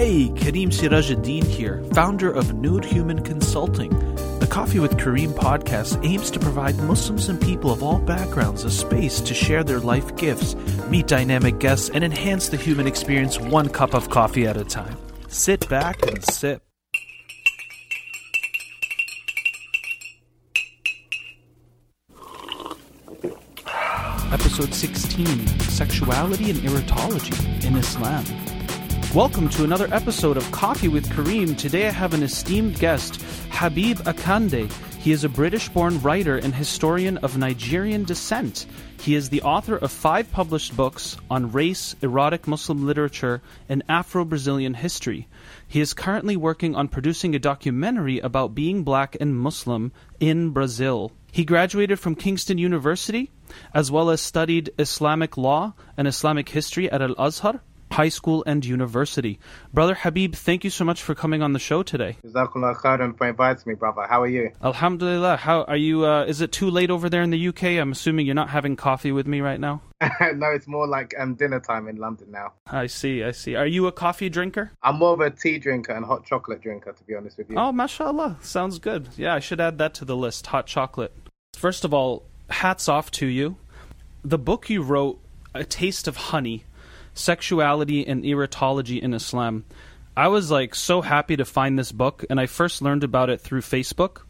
Hey, Kareem Sirajuddin here, founder of Nude Human Consulting. The Coffee with Kareem podcast aims to provide Muslims and people of all backgrounds a space to share their life gifts, meet dynamic guests, and enhance the human experience one cup of coffee at a time. Sit back and sip. Episode 16 Sexuality and Erotology in Islam. Welcome to another episode of Coffee with Kareem. Today I have an esteemed guest, Habeeb Akande. He is a British born writer and historian of Nigerian descent. He is the author of five published books on race, erotic Muslim literature, and Afro Brazilian history. He is currently working on producing a documentary about being black and Muslim in Brazil. He graduated from Kingston University, as well as studied Islamic law and Islamic history at Al Azhar high school and university. Brother Habeeb, thank you so much for coming on the show today. Jazakallah khairan for inviting me, brother. How are you? Alhamdulillah. How are you? Uh, is it too late over there in the UK? I'm assuming you're not having coffee with me right now. no, it's more like um, dinner time in London now. I see, I see. Are you a coffee drinker? I'm more of a tea drinker and hot chocolate drinker, to be honest with you. Oh, mashallah. Sounds good. Yeah, I should add that to the list hot chocolate. First of all, hats off to you. The book you wrote, A Taste of Honey, Sexuality and Erotology in Islam. I was like so happy to find this book, and I first learned about it through Facebook.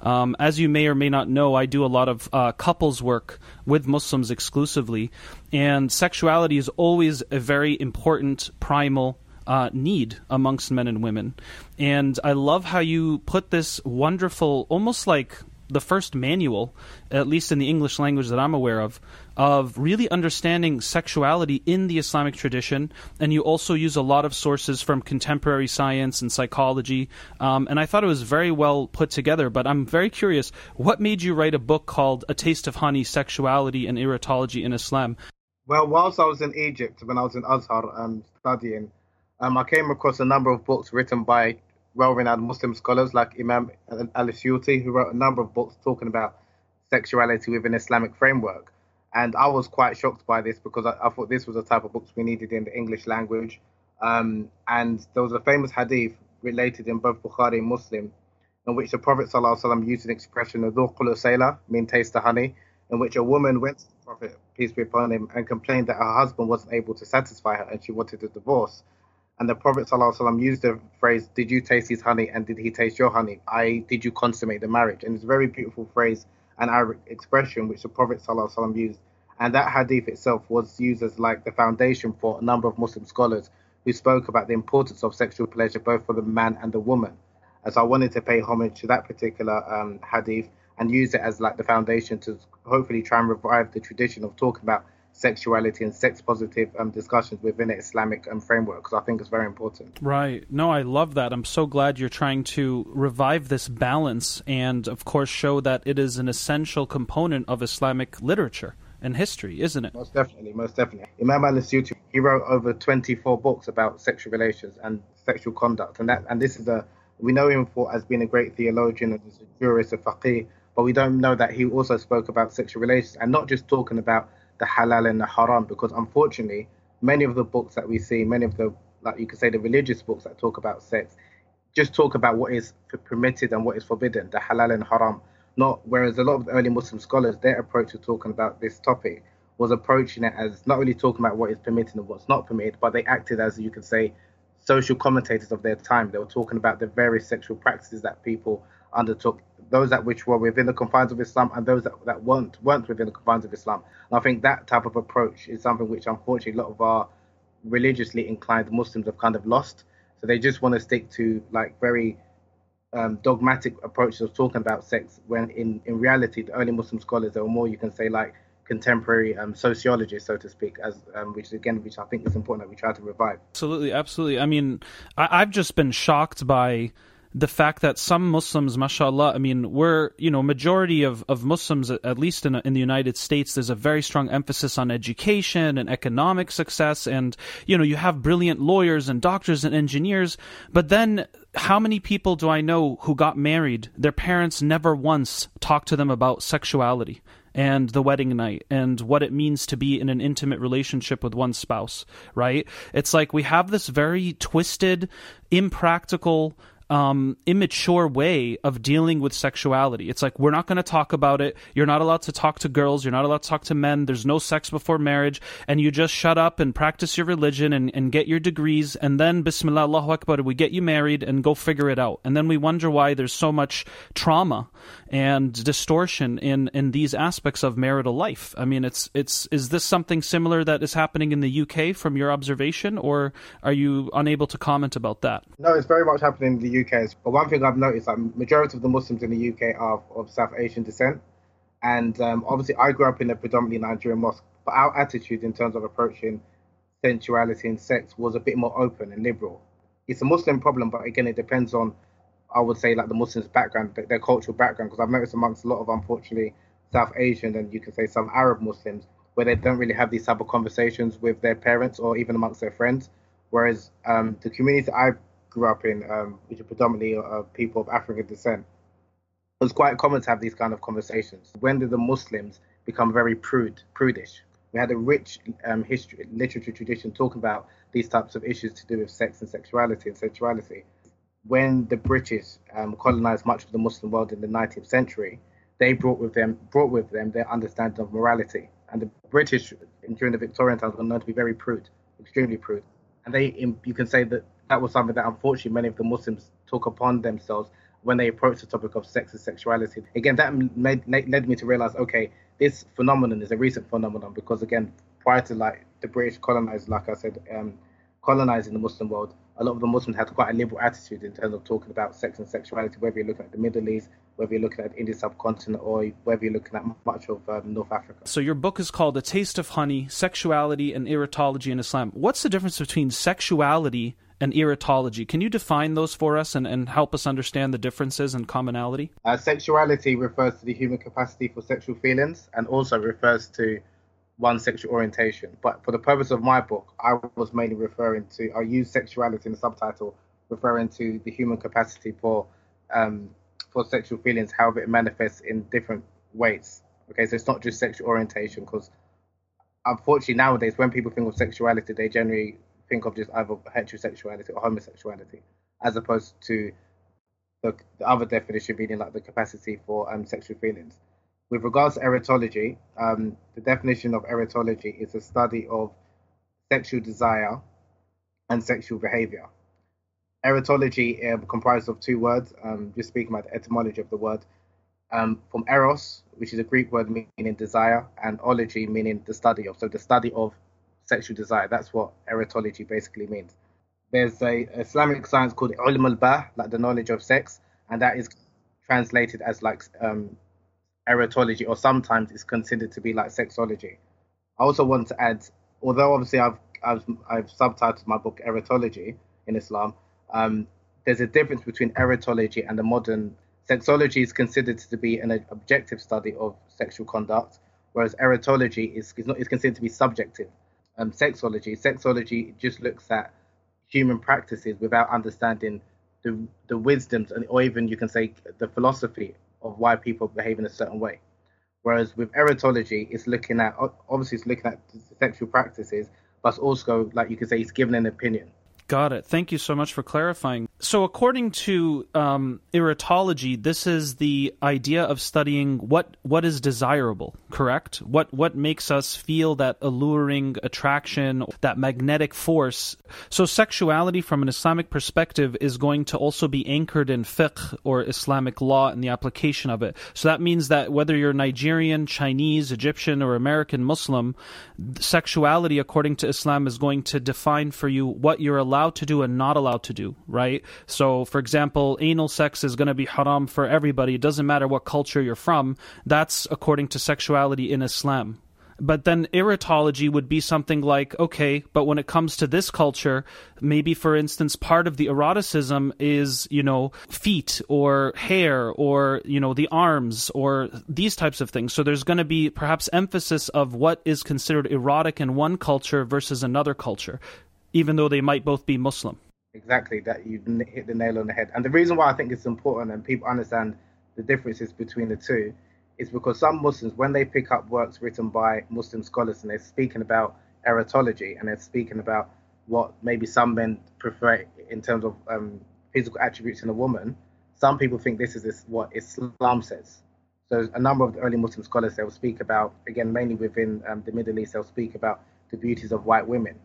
Um, as you may or may not know, I do a lot of uh, couples work with Muslims exclusively, and sexuality is always a very important primal uh, need amongst men and women. And I love how you put this wonderful, almost like the first manual, at least in the English language that I'm aware of, of really understanding sexuality in the Islamic tradition. And you also use a lot of sources from contemporary science and psychology. Um, and I thought it was very well put together. But I'm very curious what made you write a book called A Taste of Honey Sexuality and Erotology in Islam? Well, whilst I was in Egypt, when I was in Azhar um, studying, um, I came across a number of books written by well-renowned Muslim scholars like Imam al-Suyuti, who wrote a number of books talking about sexuality within Islamic framework. And I was quite shocked by this because I, I thought this was the type of books we needed in the English language. Um, and there was a famous hadith related in both Bukhari and Muslim, in which the Prophet ﷺ used an expression, "Dhuqul mean taste the honey, in which a woman went to the Prophet, peace be upon him, and complained that her husband wasn't able to satisfy her and she wanted a divorce. And the Prophet ﷺ used the phrase, Did you taste his honey and did he taste your honey? I did you consummate the marriage? And it's a very beautiful phrase and Arabic expression which the Prophet ﷺ used. And that hadith itself was used as like the foundation for a number of Muslim scholars who spoke about the importance of sexual pleasure both for the man and the woman. As I wanted to pay homage to that particular um, hadith and use it as like the foundation to hopefully try and revive the tradition of talking about sexuality and sex positive um, discussions within an Islamic um, framework because I think it's very important. Right. No, I love that. I'm so glad you're trying to revive this balance and, of course, show that it is an essential component of Islamic literature and history, isn't it? Most definitely, most definitely. Imam al-Suyuti, he wrote over 24 books about sexual relations and sexual conduct, and that and this is a we know him for as being a great theologian and as a jurist, a faqih, but we don't know that he also spoke about sexual relations and not just talking about the halal and the haram because unfortunately many of the books that we see many of the like you could say the religious books that talk about sex just talk about what is permitted and what is forbidden the halal and haram. Not whereas a lot of early muslim scholars their approach to talking about this topic was approaching it as not really talking about what is permitted and what's not permitted but they acted as you could say social commentators of their time. They were talking about the various sexual practices that people undertook those that which were within the confines of Islam and those that, that weren't weren't within the confines of Islam. And I think that type of approach is something which unfortunately a lot of our religiously inclined Muslims have kind of lost. So they just want to stick to like very um, dogmatic approaches of talking about sex when in, in reality the early Muslim scholars there were more you can say like contemporary um, sociologists, so to speak, as um, which again, which I think is important that we try to revive. Absolutely, absolutely. I mean, I, I've just been shocked by the fact that some Muslims, mashallah, I mean, we're, you know, majority of, of Muslims, at least in, in the United States, there's a very strong emphasis on education and economic success. And, you know, you have brilliant lawyers and doctors and engineers. But then how many people do I know who got married? Their parents never once talked to them about sexuality and the wedding night and what it means to be in an intimate relationship with one spouse, right? It's like we have this very twisted, impractical um, immature way of dealing with sexuality. It's like we're not going to talk about it. You're not allowed to talk to girls. You're not allowed to talk to men. There's no sex before marriage, and you just shut up and practice your religion and, and get your degrees, and then Bismillah, Allahu Akbar, we get you married and go figure it out. And then we wonder why there's so much trauma and distortion in in these aspects of marital life. I mean, it's it's is this something similar that is happening in the UK from your observation, or are you unable to comment about that? No, it's very much happening in the UK. But one thing I've noticed, like majority of the Muslims in the UK are of South Asian descent, and um, obviously I grew up in a predominantly Nigerian mosque. But our attitude in terms of approaching sensuality and sex was a bit more open and liberal. It's a Muslim problem, but again, it depends on, I would say, like the Muslims' background, their cultural background. Because I've noticed amongst a lot of, unfortunately, South Asian and you can say some Arab Muslims, where they don't really have these type of conversations with their parents or even amongst their friends. Whereas um, the community I grew up in, um, which are predominantly uh, people of African descent, it was quite common to have these kind of conversations. When did the Muslims become very prude, prudish? We had a rich um, history, literature tradition talking about these types of issues to do with sex and sexuality and sexuality. When the British um, colonized much of the Muslim world in the 19th century, they brought with them brought with them their understanding of morality. And the British during the Victorian times were known to be very prude, extremely prude. And they, you can say that that was something that unfortunately many of the Muslims took upon themselves when they approached the topic of sex and sexuality. Again, that made, led me to realize, okay, this phenomenon is a recent phenomenon because again, prior to like the British colonized, like I said, um, colonizing the Muslim world, a lot of the Muslims had quite a liberal attitude in terms of talking about sex and sexuality, whether you're looking at the Middle East, whether you're looking at the Indian subcontinent, or whether you're looking at much of um, North Africa. So your book is called A Taste of Honey, Sexuality and Erotology in Islam. What's the difference between sexuality and erotology. Can you define those for us and, and help us understand the differences and commonality? Uh, sexuality refers to the human capacity for sexual feelings and also refers to one's sexual orientation. But for the purpose of my book, I was mainly referring to, I use sexuality in the subtitle, referring to the human capacity for um, for sexual feelings, however it manifests in different ways. Okay, so it's not just sexual orientation because unfortunately nowadays when people think of sexuality, they generally think of just either heterosexuality or homosexuality, as opposed to the, the other definition being like the capacity for um, sexual feelings. With regards to erotology, um, the definition of erotology is a study of sexual desire and sexual behavior. Erotology uh, comprises of two words, um, just speaking about the etymology of the word, um, from eros, which is a Greek word meaning desire, and ology meaning the study of. So the study of sexual desire. That's what erotology basically means. There's a Islamic science called al-bah, like the knowledge of sex, and that is translated as like um, erotology, or sometimes it's considered to be like sexology. I also want to add, although obviously I've I've, I've subtitled my book erotology in Islam, um, there's a difference between erotology and the modern sexology is considered to be an objective study of sexual conduct, whereas erotology is, is, not, is considered to be subjective um, sexology. Sexology just looks at human practices without understanding the the wisdoms and or even you can say the philosophy of why people behave in a certain way. Whereas with erotology, it's looking at obviously it's looking at sexual practices, but also like you could say it's giving an opinion. Got it. Thank you so much for clarifying. So, according to um, erotology, this is the idea of studying what what is desirable. Correct? What what makes us feel that alluring attraction, that magnetic force. So, sexuality from an Islamic perspective is going to also be anchored in fiqh or Islamic law and the application of it. So that means that whether you're Nigerian, Chinese, Egyptian, or American Muslim, sexuality, according to Islam, is going to define for you what you're allowed allowed to do and not allowed to do, right? So, for example, anal sex is going to be haram for everybody. It doesn't matter what culture you're from. That's according to sexuality in Islam. But then erotology would be something like, okay, but when it comes to this culture, maybe for instance, part of the eroticism is, you know, feet or hair or, you know, the arms or these types of things. So there's going to be perhaps emphasis of what is considered erotic in one culture versus another culture even though they might both be Muslim. Exactly, that you hit the nail on the head. And the reason why I think it's important and people understand the differences between the two is because some Muslims, when they pick up works written by Muslim scholars and they're speaking about erotology and they're speaking about what maybe some men prefer in terms of um, physical attributes in a woman, some people think this is what Islam says. So a number of the early Muslim scholars they will speak about, again, mainly within um, the Middle East, they'll speak about the beauties of white women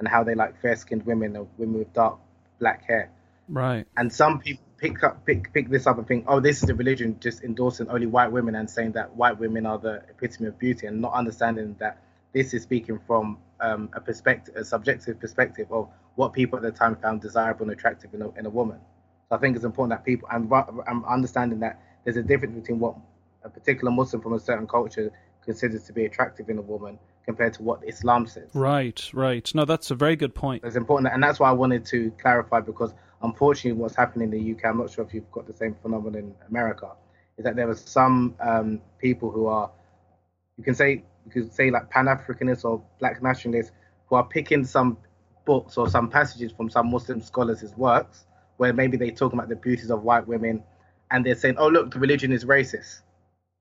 and how they like fair-skinned women or women with dark black hair. Right. And some people pick up pick pick this up and think, oh, this is a religion just endorsing only white women and saying that white women are the epitome of beauty, and not understanding that this is speaking from um, a perspective, a subjective perspective of what people at the time found desirable and attractive in a, in a woman. So I think it's important that people, and I'm understanding that there's a difference between what a particular Muslim from a certain culture considers to be attractive in a woman compared to what Islam says. Right, right. No, that's a very good point. It's important, and that's why I wanted to clarify because unfortunately, what's happening in the UK, I'm not sure if you've got the same phenomenon in America, is that there are some um, people who are, you can say, you could say like Pan Africanists or Black nationalists who are picking some books or some passages from some Muslim scholars' works where maybe they talk about the beauties of white women, and they're saying, oh look, the religion is racist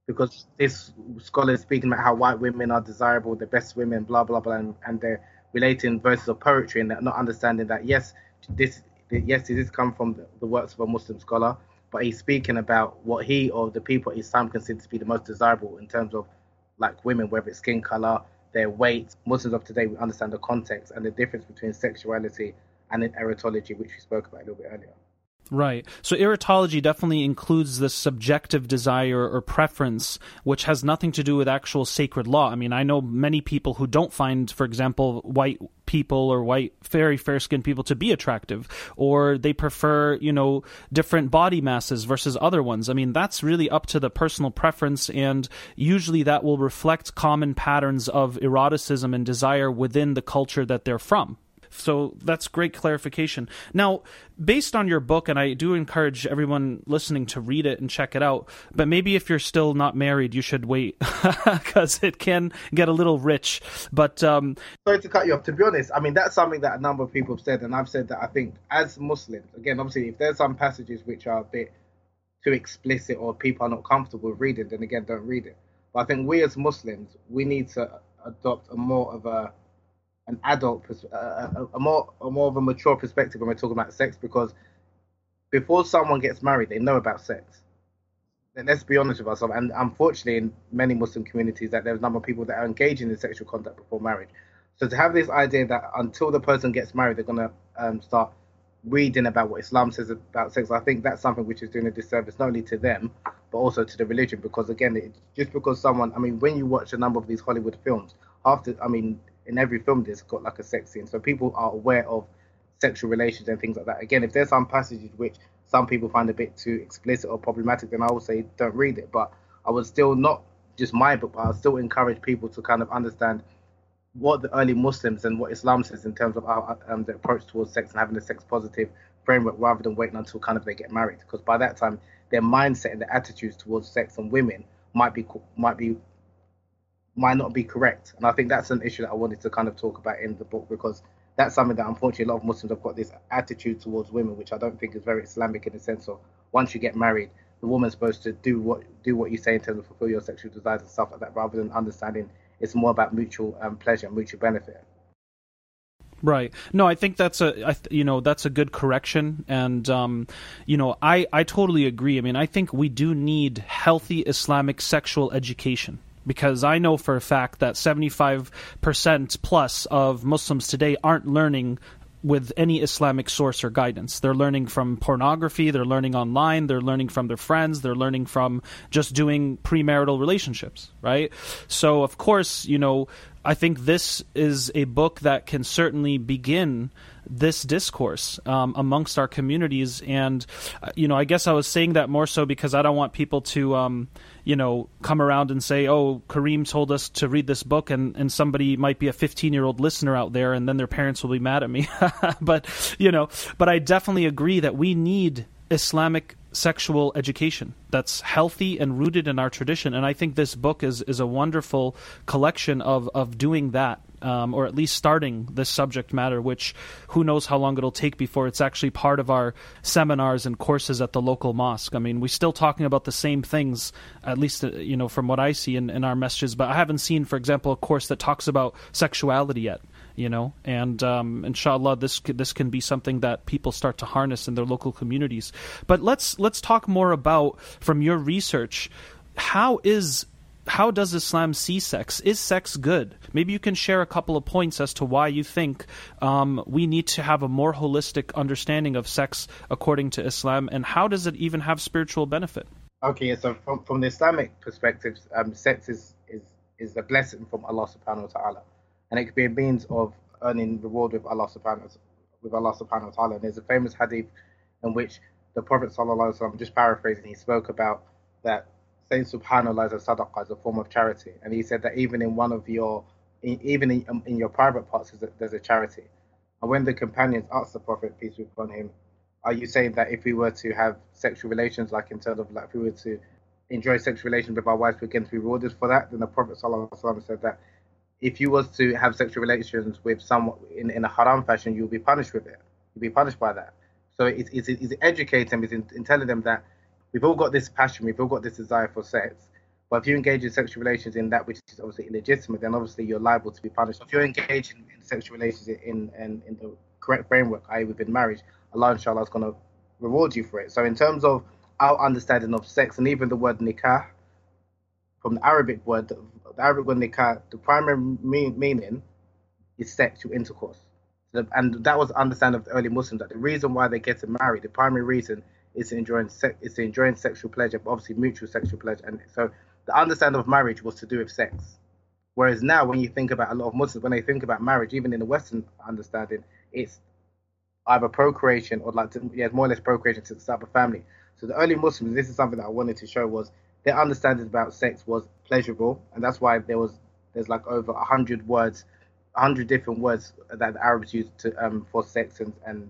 because this scholar is speaking about how white women are desirable, the best women, blah blah blah, and, and they're relating verses of poetry and they're not understanding that yes, this yes, this is come from the, works of a Muslim scholar, but he's speaking about what he or the people Islam consider to be the most desirable in terms of like women, whether it's skin color, their weight. Muslims of today we understand the context and the difference between sexuality and erotology, which we spoke about a little bit earlier. Right. So erotology definitely includes this subjective desire or preference, which has nothing to do with actual sacred law. I mean, I know many people who don't find, for example, white people or white, very fair skinned people to be attractive, or they prefer, you know, different body masses versus other ones. I mean, that's really up to the personal preference, and usually that will reflect common patterns of eroticism and desire within the culture that they're from. So that's great clarification. Now, based on your book, and I do encourage everyone listening to read it and check it out, but maybe if you're still not married, you should wait because it can get a little rich. But um, sorry to cut you off. To be honest, I mean that's something that a number of people have said, and I've said that I think as Muslims, again, obviously, if there's some passages which are a bit too explicit or people are not comfortable reading, then again, don't read it. But I think we as Muslims, we need to adopt a more of a an adult, a, a, a, more a more of a mature perspective when we're talking about sex because before someone gets married, they know about sex. let's be honest with ourselves. And unfortunately, in many Muslim communities, that there's a number of people that are engaging in sexual contact before marriage. So to have this idea that until the person gets married, they're gonna um, start reading about what Islam says about sex, I think that's something which is doing a disservice not only to them but also to the religion. Because again, it, just because someone, I mean, when you watch a number of these Hollywood films, after, I mean, in every film there's got like a sex scene, so people are aware of sexual relations and things like that. Again, if there's some passages which some people find a bit too explicit or problematic, then I would say don't read it. But I would still not just my book, but I still encourage people to kind of understand what the early Muslims and what Islam says in terms of our, um, the approach towards sex and having a sex positive framework rather than waiting until kind of they get married. Because by that time, their mindset and their attitudes towards sex and women might be might be might not be correct. And I think that's an issue that I wanted to kind of talk about in the book because that's something that unfortunately a lot of Muslims have got this attitude towards women, which I don't think is very Islamic in the sense of once you get married, the woman's supposed to do what do what you say in terms of fulfill your sexual desires and stuff like that, rather than understanding it's more about mutual um, pleasure, mutual benefit. Right. No, I think that's a you know that's a good correction, and um, you know I I totally agree. I mean, I think we do need healthy Islamic sexual education because I know for a fact that 75% plus of Muslims today aren't learning with any Islamic source or guidance. They're learning from pornography, they're learning online, they're learning from their friends, they're learning from just doing premarital relationships, right? So, of course, you know, I think this is a book that can certainly begin this discourse um, amongst our communities. And, uh, you know, I guess I was saying that more so because I don't want people to, um, you know, come around and say, oh, Kareem told us to read this book, and, and somebody might be a 15 year old listener out there, and then their parents will be mad at me. but, you know, but I definitely agree that we need Islamic sexual education that's healthy and rooted in our tradition. And I think this book is, is a wonderful collection of, of doing that um, or at least starting this subject matter, which who knows how long it'll take before it's actually part of our seminars and courses at the local mosque. I mean, we're still talking about the same things, at least uh, you know from what I see in, in our masjids. But I haven't seen, for example, a course that talks about sexuality yet you know and um, inshallah this this can be something that people start to harness in their local communities but let's let's talk more about from your research how is how does Islam see sex? Is sex good? Maybe you can share a couple of points as to why you think um, we need to have a more holistic understanding of sex according to Islam, and how does it even have spiritual benefit? Okay, so from, from the Islamic perspective, um, sex is, is is a blessing from Allah Subhanahu wa Taala and it could be a means of earning reward with Allah subhanahu with Allah subhanahu wa ta'ala. And there's a famous hadith in which the Prophet sallallahu alaihi wasallam, just paraphrasing, he spoke about that saying subhanallah as a sadaqah as a form of charity, and he said that even in one of your even in, in your private parts there's a charity. And when the companions asked the Prophet peace be upon him, are you saying that if we were to have sexual relations, like in terms of like if we were to enjoy sexual relations with our wives, we're going to be rewarded for that? Then the Prophet wasallam said that if you was to have sexual relations with someone in, in a haram fashion, you'll be punished with it. You'll be punished by that. So it's, it's, it's educating them, it's in, in, telling them that we've all got this passion, we've all got this desire for sex. But if you engage in sexual relations in that which is obviously illegitimate, then obviously you're liable to be punished. If you're engaging in sexual relations in, in, in the correct framework, i.e., within marriage, Allah inshallah is going to reward you for it. So in terms of our understanding of sex and even the word nikah, from the Arabic word, the Arabic word nikah, the primary mean, meaning is sexual intercourse. And that was the understanding of the early Muslims that the reason why they get married, the primary reason is enjoying se- is enjoying sexual pleasure, but obviously mutual sexual pleasure. And so the understanding of marriage was to do with sex. Whereas now, when you think about a lot of Muslims, when they think about marriage, even in the Western understanding, it's either procreation or like to, yeah, more or less procreation to up a family. So the early Muslims, this is something that I wanted to show was their understanding about sex was pleasurable, and that's why there was there's like over a hundred words, a hundred different words that the Arabs used to um, for sex and, and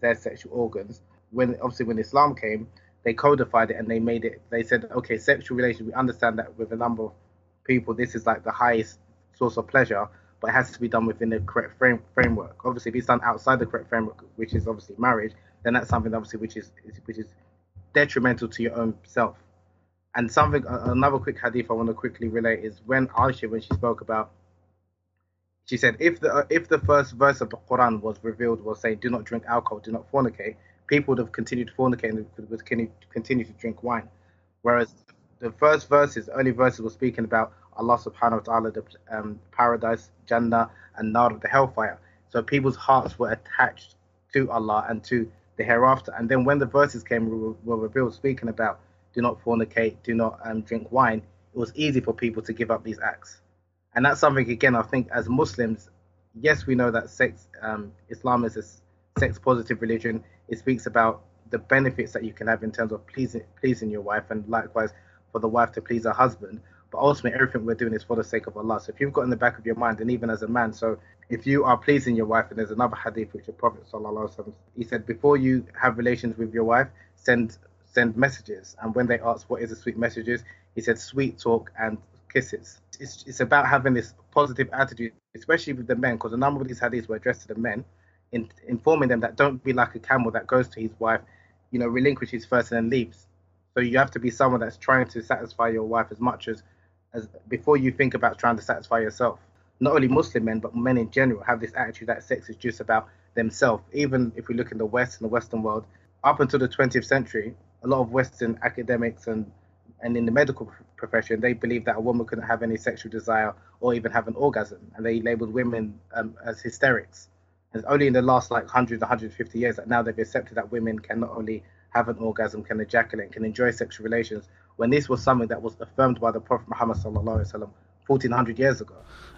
their sexual organs. When obviously when Islam came, they codified it and they made it. They said, okay, sexual relations. We understand that with a number of people, this is like the highest source of pleasure, but it has to be done within the correct frame, framework. Obviously, if it's done outside the correct framework, which is obviously marriage, then that's something obviously which is which is detrimental to your own self. And something, another quick hadith I want to quickly relate is when Aisha, when she spoke about, she said, if the if the first verse of the Quran was revealed was saying, do not drink alcohol, do not fornicate, people would have continued to fornicate and would continue to drink wine. Whereas the first verses, early verses, were speaking about Allah subhanahu wa ta'ala, the um, paradise, Jannah, and Nar, the hellfire. So people's hearts were attached to Allah and to the hereafter. And then when the verses came, were revealed, speaking about do not fornicate, do not um, drink wine, it was easy for people to give up these acts. And that's something, again, I think as Muslims, yes, we know that sex, um, Islam is a sex positive religion. It speaks about the benefits that you can have in terms of pleasing, pleasing your wife, and likewise for the wife to please her husband. But ultimately, everything we're doing is for the sake of Allah. So if you've got in the back of your mind, and even as a man, so if you are pleasing your wife, and there's another hadith which the Prophet he said, before you have relations with your wife, send send messages. And when they asked what is a sweet messages, he said sweet talk and kisses. It's, it's about having this positive attitude, especially with the men, because a number of these hadiths were addressed to the men, in, informing them that don't be like a camel that goes to his wife, you know, relinquishes first and then leaves. So you have to be someone that's trying to satisfy your wife as much as, as before you think about trying to satisfy yourself. Not only Muslim men, but men in general have this attitude that sex is just about themselves. Even if we look in the West, in the Western world, up until the 20th century, a lot of Western academics and and in the medical profession, they believe that a woman couldn't have any sexual desire or even have an orgasm, and they labeled women um, as hysterics. And it's only in the last like 100, 150 years that now they've accepted that women can not only have an orgasm, can ejaculate, can enjoy sexual relations, when this was something that was affirmed by the Prophet Muhammad sallallahu alaihi wasallam 1400 years ago.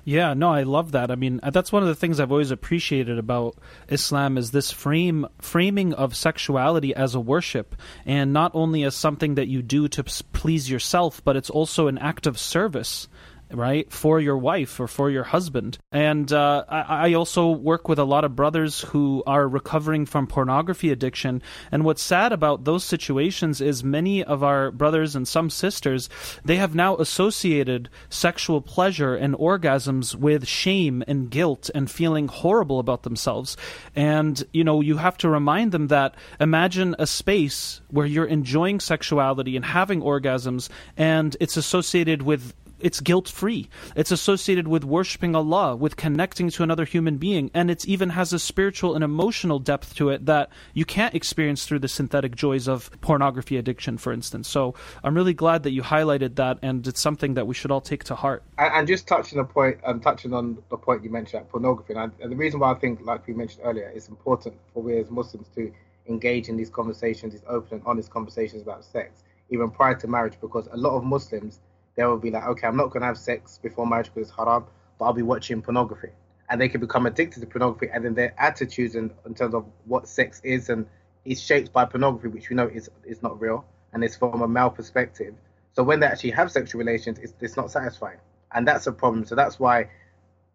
Yeah, no, I love that. I mean, uh, that's one of the things I've always appreciated about Islam is this frame framing of sexuality as a worship and not only as something that you do to please yourself, but it's also an act of service right for your wife or for your husband. And uh, I, I, also work with a lot of brothers who are recovering from pornography addiction. And what's sad about those situations is many of our brothers and some sisters they have now associated sexual pleasure and orgasms with shame and guilt and feeling horrible about themselves. And you know you have to remind them that imagine a space where you're enjoying sexuality and having orgasms and it's associated with it's guilt free. It's associated with worshiping Allah, with connecting to another human being, and it even has a spiritual and emotional depth to it that you can't experience through the synthetic joys of pornography addiction, for instance. So I'm really glad that you highlighted that, and it's something that we should all take to heart. And, and just touching the point, um, touching on the point you mentioned, about pornography, and, I, and the reason why I think, like we mentioned earlier, it's important for we as Muslims to engage in these conversations, these open and honest conversations about sex, even prior to marriage, because a lot of Muslims they will be like, okay, I'm not going to have sex before marriage because it's haram, but I'll be watching pornography. And they can become addicted to pornography, and then their attitudes in, in terms of what sex is and is shaped by pornography, which we know is is not real, and it's from a male perspective. So when they actually have sexual relations, it's, it's not satisfying, and that's a problem. So that's why,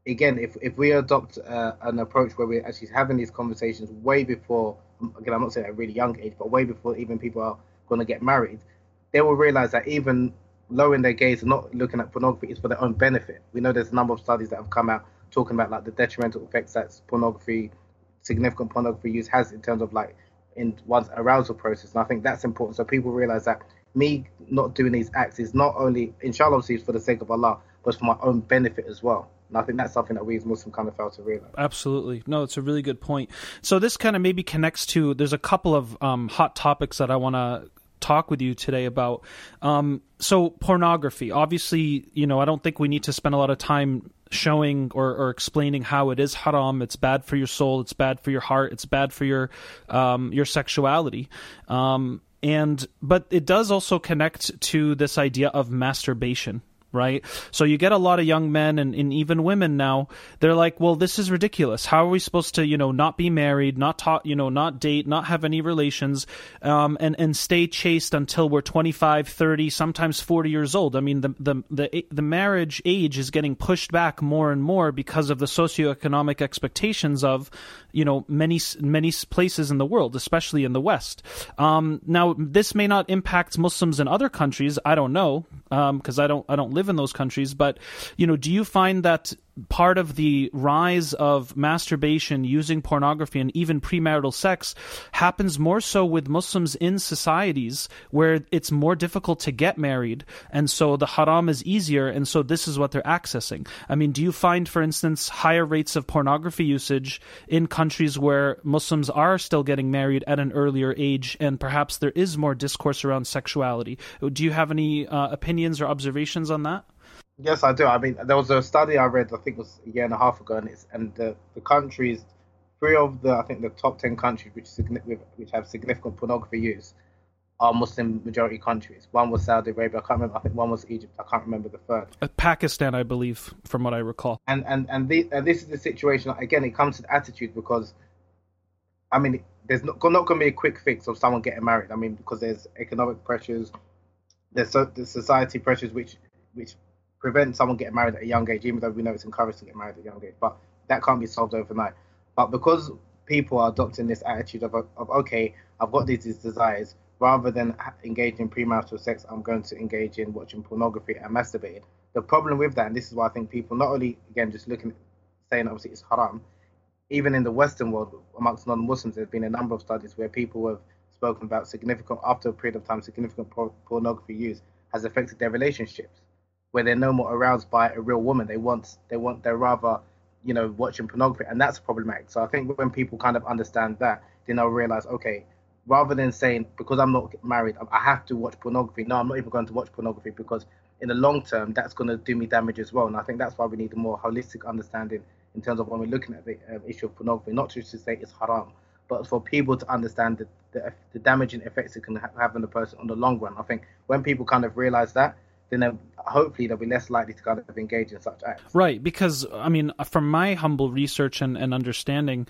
again, if if we adopt uh, an approach where we're actually having these conversations way before, again, I'm not saying at a really young age, but way before even people are going to get married, they will realize that even lowering their gaze and not looking at pornography is for their own benefit. We know there's a number of studies that have come out talking about like the detrimental effects that pornography, significant pornography use has in terms of like in one's arousal process. And I think that's important. So people realize that me not doing these acts is not only, inshallah, obviously, for the sake of Allah, but for my own benefit as well. And I think that's something that we as Muslims kind of fail to realize. Absolutely. No, it's a really good point. So this kind of maybe connects to, there's a couple of um, hot topics that I want to talk with you today about. Um, so pornography, obviously, you know, I don't think we need to spend a lot of time showing or, or, explaining how it is haram. It's bad for your soul. It's bad for your heart. It's bad for your um, your sexuality. Um, and but it does also connect to this idea of masturbation right? So you get a lot of young men and, and, even women now. They're like, well, this is ridiculous. How are we supposed to, you know, not be married, not talk, you know, not date, not have any relations, um, and and stay chaste until we're 25, 30, sometimes 40 years old? I mean, the the the the marriage age is getting pushed back more and more because of the socioeconomic expectations of, you know, many many places in the world, especially in the West. Um, now, this may not impact Muslims in other countries. I don't know because um, I don't I don't live live in those countries, but you know, do you find that part of the rise of masturbation using pornography and even premarital sex happens more so with Muslims in societies where it's more difficult to get married and so the haram is easier and so this is what they're accessing. I mean, do you find for instance higher rates of pornography usage in countries where Muslims are still getting married at an earlier age and perhaps there is more discourse around sexuality? Do you have any uh, opinions or observations on that? Yes, I do. I mean, there was a study I read, I think it was a year and a half ago, and it's and the, the countries, three of the I think the top ten countries which which have significant pornography use are Muslim majority countries. One was Saudi Arabia. I can't remember. I think one was Egypt. I can't remember the third. Uh, Pakistan, I believe, from what I recall. And and and, the, and this is the situation. Again, it comes to the attitude because, I mean, there's not, not going to be a quick fix of someone getting married. I mean, because there's economic pressures, there's, so, there's society pressures which which prevent someone getting married at a young age, even though we know it's encouraged to get married at a young age. But that can't be solved overnight. But because people are adopting this attitude of, of okay, I've got these, these desires, rather than engaging in premarital sex, I'm going to engage in watching pornography and masturbating. The problem with that, and this is why I think people not only again just looking, saying obviously it's haram, even in the Western world amongst non-Muslims, there's been a number of studies where people have spoken about significant after a period of time, significant pornography use has affected their relationships where they're no more aroused by a real woman. They want they want they're rather, you know, watching pornography, and that's problematic. So I think when people kind of understand that, then they'll realize, okay, rather than saying because I'm not married, I have to watch pornography. No, I'm not even going to watch pornography because in the long term, that's going to do me damage as well. And I think that's why we need a more holistic understanding in terms of when we're looking at the uh, issue of pornography, not just to say it's haram, but for people to understand the, the, the damaging effects it can have on the person on the long run. I think when people kind of realize that, then hopefully they'll be less likely to kind of engage in such acts. Right, because I mean, from my humble research and, and understanding,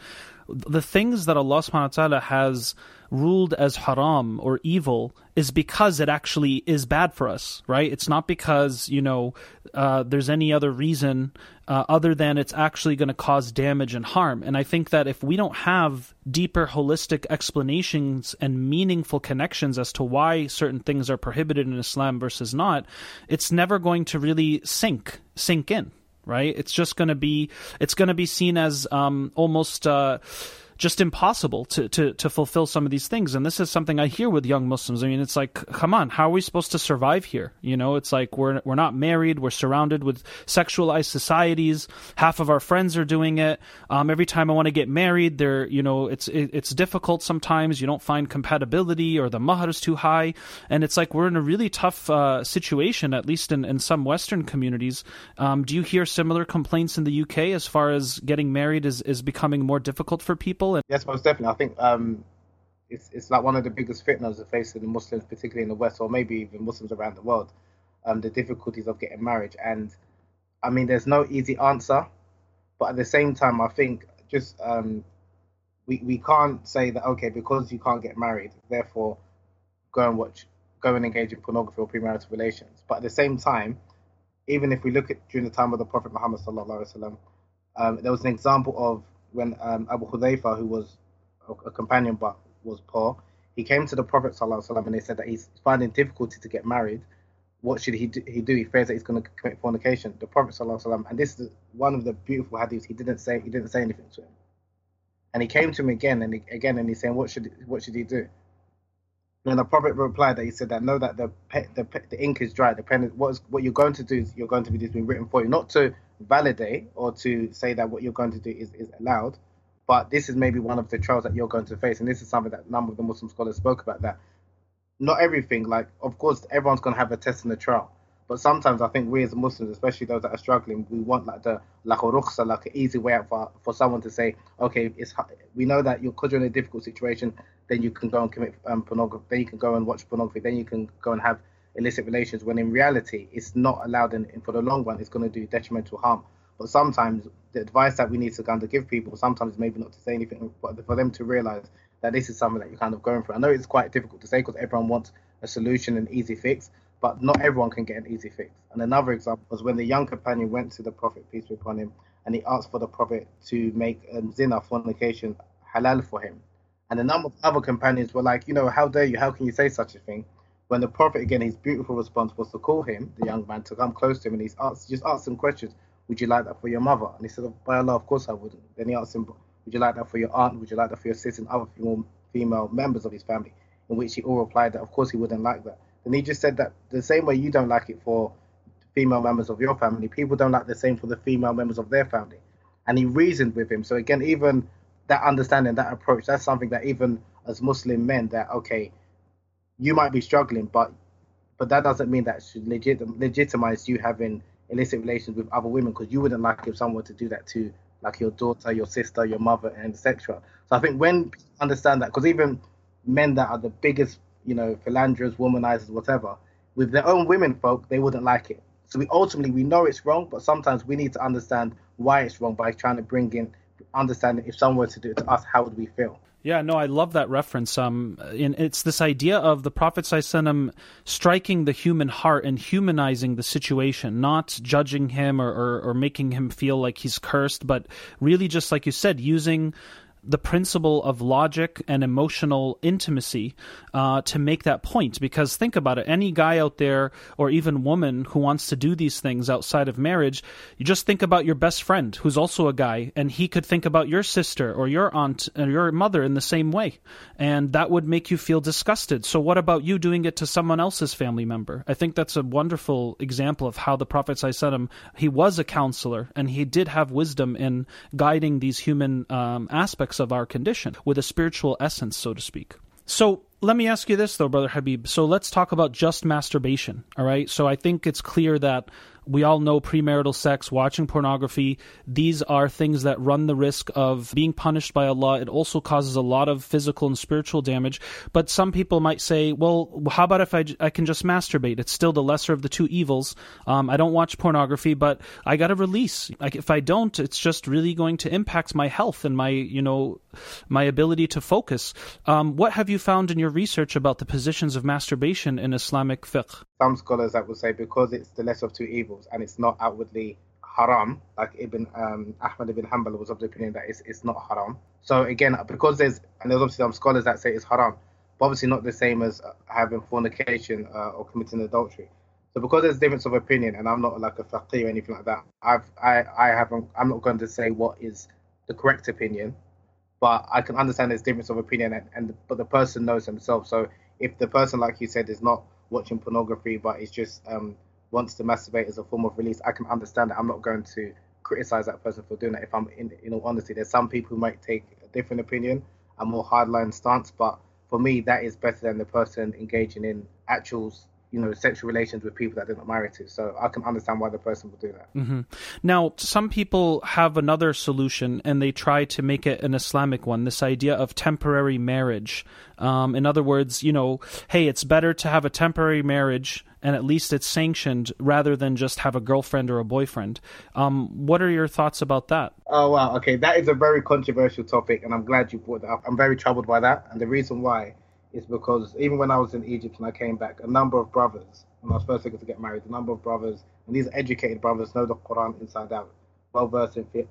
the things that Allah subhanahu wa ta'ala has ruled as haram or evil is because it actually is bad for us, right? It's not because, you know, uh, there's any other reason uh, other than it's actually going to cause damage and harm. And I think that if we don't have deeper holistic explanations and meaningful connections as to why certain things are prohibited in Islam versus not, it's never going to really sink, sink in, right? It's just going to be, it's going to be seen as um, almost, uh, just impossible to, to, to fulfill some of these things. And this is something I hear with young Muslims. I mean, it's like, come on, how are we supposed to survive here? You know, it's like we're, we're not married. We're surrounded with sexualized societies. Half of our friends are doing it. Um, every time I want to get married, they're, you know, it's, it, it's difficult sometimes. You don't find compatibility or the mahar is too high. And it's like we're in a really tough uh, situation, at least in, in some Western communities. Um, do you hear similar complaints in the UK as far as getting married is, is becoming more difficult for people? And yes, most definitely. I think um, it's it's like one of the biggest fitnas facing the Muslims, particularly in the West, or maybe even Muslims around the world. Um, the difficulties of getting married, and I mean, there's no easy answer, but at the same time, I think just um, we we can't say that okay because you can't get married, therefore go and watch, go and engage in pornography or premarital relations. But at the same time, even if we look at during the time of the Prophet Muhammad sallallahu alaihi wasallam, um, there was an example of when um, Abu Hudayfa, who was a, a, companion but was poor, he came to the Prophet ﷺ and they said that he's finding difficulty to get married. What should he do? He, do? he fears that he's going to commit fornication. The Prophet ﷺ, and this is one of the beautiful hadiths. He didn't say he didn't say anything to him, and he came to him again and he, again and he's saying, what should what should he do? And the Prophet replied that he said that know that the the, the ink is dry. The pen is, what is what you're going to do is you're going to be this being written for you, not to validate or to say that what you're going to do is, is allowed. But this is maybe one of the trials that you're going to face. And this is something that a number of the Muslim scholars spoke about that not everything, like, of course, everyone's going to have a test in the trial. But sometimes I think we as Muslims, especially those that are struggling, we want like the like a like an easy way out for, for someone to say, okay, it's we know that you're because you're in a difficult situation, then you can go and commit um, pornography, then you can go and watch pornography, then you can go and have illicit relations when in reality it's not allowed and for the long run it's going to do detrimental harm. But sometimes the advice that we need to kind of give people sometimes maybe not to say anything but for them to realize that this is something that you're kind of going through. I know it's quite difficult to say because everyone wants a solution and easy fix but not everyone can get an easy fix. And another example was when the young companion went to the prophet peace be upon him and he asked for the prophet to make um, zina fornication halal for him and a number of other companions were like you know how dare you how can you say such a thing when the Prophet, again, his beautiful response was to call him, the young man, to come close to him and he's asked, just asked him questions. Would you like that for your mother? And he said, By Allah, of course I wouldn't. Then he asked him, Would you like that for your aunt? Would you like that for your sister and other female, female members of his family? In which he all replied that, of course, he wouldn't like that. and he just said that the same way you don't like it for female members of your family, people don't like the same for the female members of their family. And he reasoned with him. So again, even that understanding, that approach, that's something that even as Muslim men, that okay, you might be struggling, but but that doesn't mean that should legit, legitimize you having illicit relations with other women because you wouldn't like if someone to do that to like your daughter, your sister, your mother, and etc. So I think when understand that, because even men that are the biggest, you know, philanderers, womanizers, whatever, with their own women folk, they wouldn't like it. So we ultimately we know it's wrong, but sometimes we need to understand why it's wrong by trying to bring in understanding if someone were to do it to us, how would we feel? Yeah, no, I love that reference. Um, in, it's this idea of the Prophet ﷺ striking the human heart and humanizing the situation, not judging him or, or, or making him feel like he's cursed, but really just like you said, using the principle of logic and emotional intimacy uh, to make that point. Because think about it any guy out there, or even woman who wants to do these things outside of marriage, you just think about your best friend who's also a guy, and he could think about your sister or your aunt or your mother in the same way. And that would make you feel disgusted. So, what about you doing it to someone else's family member? I think that's a wonderful example of how the Prophet ﷺ, he was a counselor and he did have wisdom in guiding these human um, aspects aspects of our condition with a spiritual essence, so to speak. So let me ask you this, though, Brother Habeeb. So let's talk about just masturbation, all right? So I think it's clear that we all know premarital sex, watching pornography, these are things that run the risk of being punished by Allah. It also causes a lot of physical and spiritual damage. But some people might say, well, how about if I, I can just masturbate? It's still the lesser of the two evils. Um, I don't watch pornography, but I got to release. Like if I don't, it's just really going to impact my health and my, you know, my ability to focus. Um, what have you found in your research about the positions of masturbation in Islamic fiqh? Some scholars that will say because it's the lesser of two evils and it's not outwardly haram, like Ibn um, Ahmad ibn Hanbal was of the opinion that it's, it's not haram. So again, because there's and there's obviously some scholars that say it's haram, but obviously not the same as having fornication uh, or committing adultery. So because there's difference of opinion, and I'm not like a faqih or anything like that, I've I I haven't I'm not going to say what is the correct opinion, but I can understand there's difference of opinion, and, and but the person knows themselves. So if the person, like you said, is not watching pornography, but it's just um, wants to masturbate as a form of release, I can understand that. I'm not going to criticize that person for doing that. If I'm in, in all honesty, there's some people who might take a different opinion, a more hardline stance, but for me, that is better than the person engaging in actual you know sexual relations with people that they're not married to so i can understand why the person would do that mm-hmm. now some people have another solution and they try to make it an islamic one this idea of temporary marriage um, in other words you know hey it's better to have a temporary marriage and at least it's sanctioned rather than just have a girlfriend or a boyfriend. Um, what are your thoughts about that? Oh wow, okay, that is a very controversial topic, and I'm glad you brought that up. I'm very troubled by that, and the reason why is because even when I was in Egypt and I came back, a number of brothers, when I was first looking to get married, a number of brothers, and these educated brothers know the Quran inside out, well versed in fiqh.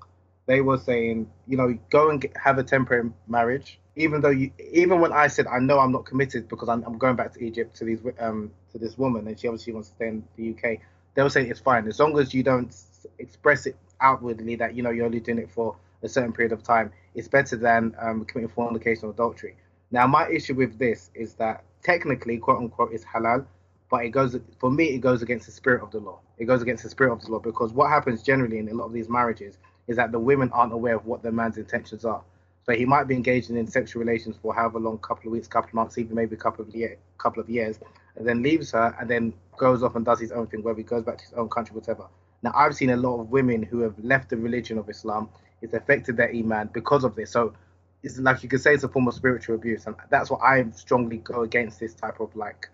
They were saying, you know, go and get, have a temporary marriage, even though you, even when I said I know I'm not committed because I'm, I'm going back to Egypt to these um to this woman and she obviously wants to stay in the UK. They were saying it's fine as long as you don't express it outwardly that you know you're only doing it for a certain period of time. It's better than um, committing fornication or adultery. Now, my issue with this is that technically, quote unquote, it's halal, but it goes for me, it goes against the spirit of the law. It goes against the spirit of the law because what happens generally in a lot of these marriages is that the women aren't aware of what the man's intentions are. So he might be engaging in sexual relations for however long, couple of weeks, couple of months, even maybe a couple of year, couple of years, and then leaves her and then goes off and does his own thing, whether he goes back to his own country, whatever. Now I've seen a lot of women who have left the religion of Islam. It's affected their iman because of this. So it's like you could say it's a form of spiritual abuse, and that's what I strongly go against this type of like